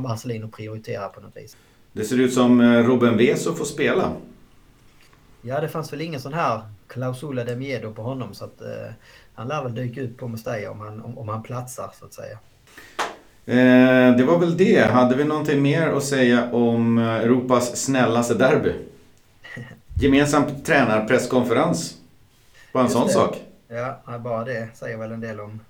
Marcelino prioriterar på något vis. Det ser ut som eh, Robin Veso får spela. Ja, det fanns väl ingen sån här Clausula de Miedo på honom så att eh, han lär väl dyka ut på Mestalla om han, om, om han platsar så att säga. Eh, det var väl det. Hade vi någonting mer att säga om eh, Europas snällaste derby? Gemensam tränarpresskonferens. Bara en Just sån det. sak. Ja, bara det säger väl en del om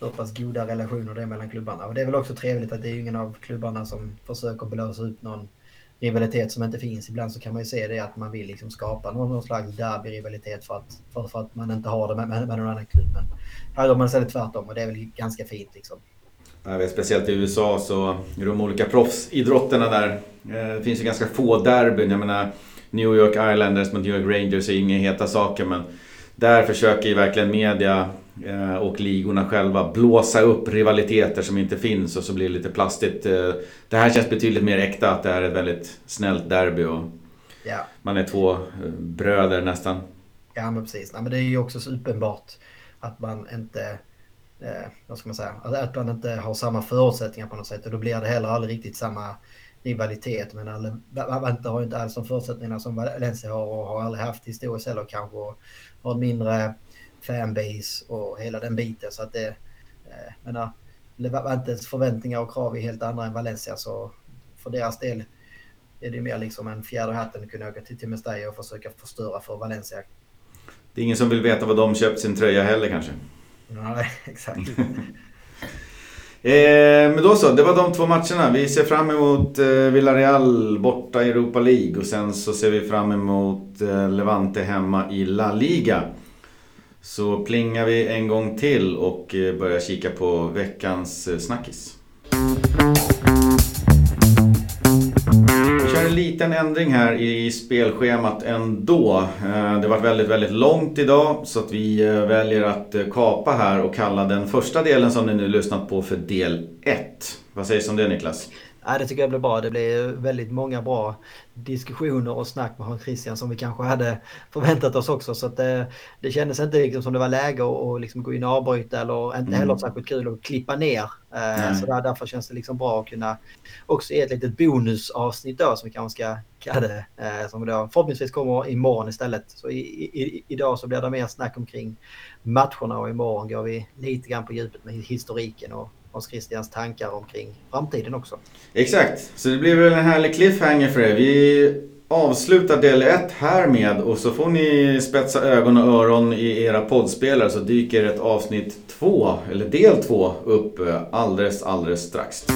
hur pass goda relationer det är mellan klubbarna. Och det är väl också trevligt att det är ingen av klubbarna som försöker blåsa upp någon rivalitet som inte finns. Ibland så kan man ju se det att man vill liksom skapa någon, slags derby-rivalitet för att, för, för, att man inte har det med, med, med någon annan klubb. Men här gör man istället tvärtom och det är väl ganska fint liksom. Jag vet, speciellt i USA så i de olika proffsidrotterna där. Eh, det finns ju ganska få derbyn. Jag menar New York Islanders mot New York Rangers är inga heta saker men där försöker ju verkligen media och ligorna själva blåsa upp rivaliteter som inte finns och så blir det lite plastigt. Eh, det här känns betydligt mer äkta att det är ett väldigt snällt derby och ja. man är två eh, bröder nästan. Ja men precis. Nej, men det är ju också så uppenbart att man inte eh, vad ska man säga, att man inte har samma förutsättningar på något sätt och då blir det heller aldrig riktigt samma rivalitet. Men Vante har ju inte alls de förutsättningarna som Valencia har och har aldrig haft historiskt heller kanske. Och har en mindre fanbase och hela den biten. Så att det, eh, menar, Levantes förväntningar och krav är helt andra än Valencia så för deras del är det mer liksom en fjäder hatten att kunna åka till, till Mestalla och försöka förstöra för Valencia. Det är ingen som vill veta vad de köpt sin tröja heller kanske? Nej, exakt. Eh, men då så, det var de två matcherna. Vi ser fram emot eh, Villarreal borta i Europa League och sen så ser vi fram emot eh, Levante hemma i La Liga. Så plingar vi en gång till och eh, börjar kika på veckans eh, snackis. Vi kör en liten ändring här i spelschemat ändå. Eh, det var väldigt, väldigt långt idag så att vi väljer att kapa här och kalla den första delen som ni nu lyssnat på för del 1. Vad sägs om det Niklas? Ja, det tycker jag blir bra. Det blir väldigt många bra diskussioner och snack med Hans Christian som vi kanske hade förväntat oss också. Så det, det kändes inte liksom som det var läge att liksom gå in och avbryta eller inte mm. heller särskilt kul att klippa ner. Mm. Så där, därför känns det liksom bra att kunna också ge ett litet bonusavsnitt då som vi kanske ska kalla det. Eh, som då förhoppningsvis kommer imorgon istället. Så i, i, idag så blir det mer snack omkring matcherna och imorgon går vi lite grann på djupet med historiken och Hans Christians tankar omkring framtiden också. Exakt, så det blir väl en härlig cliffhanger för er. Vi avslutar del 1 härmed och så får ni spetsa ögon och öron i era poddspelare så dyker ett avsnitt 2, eller del 2, upp eh, alldeles, alldeles strax.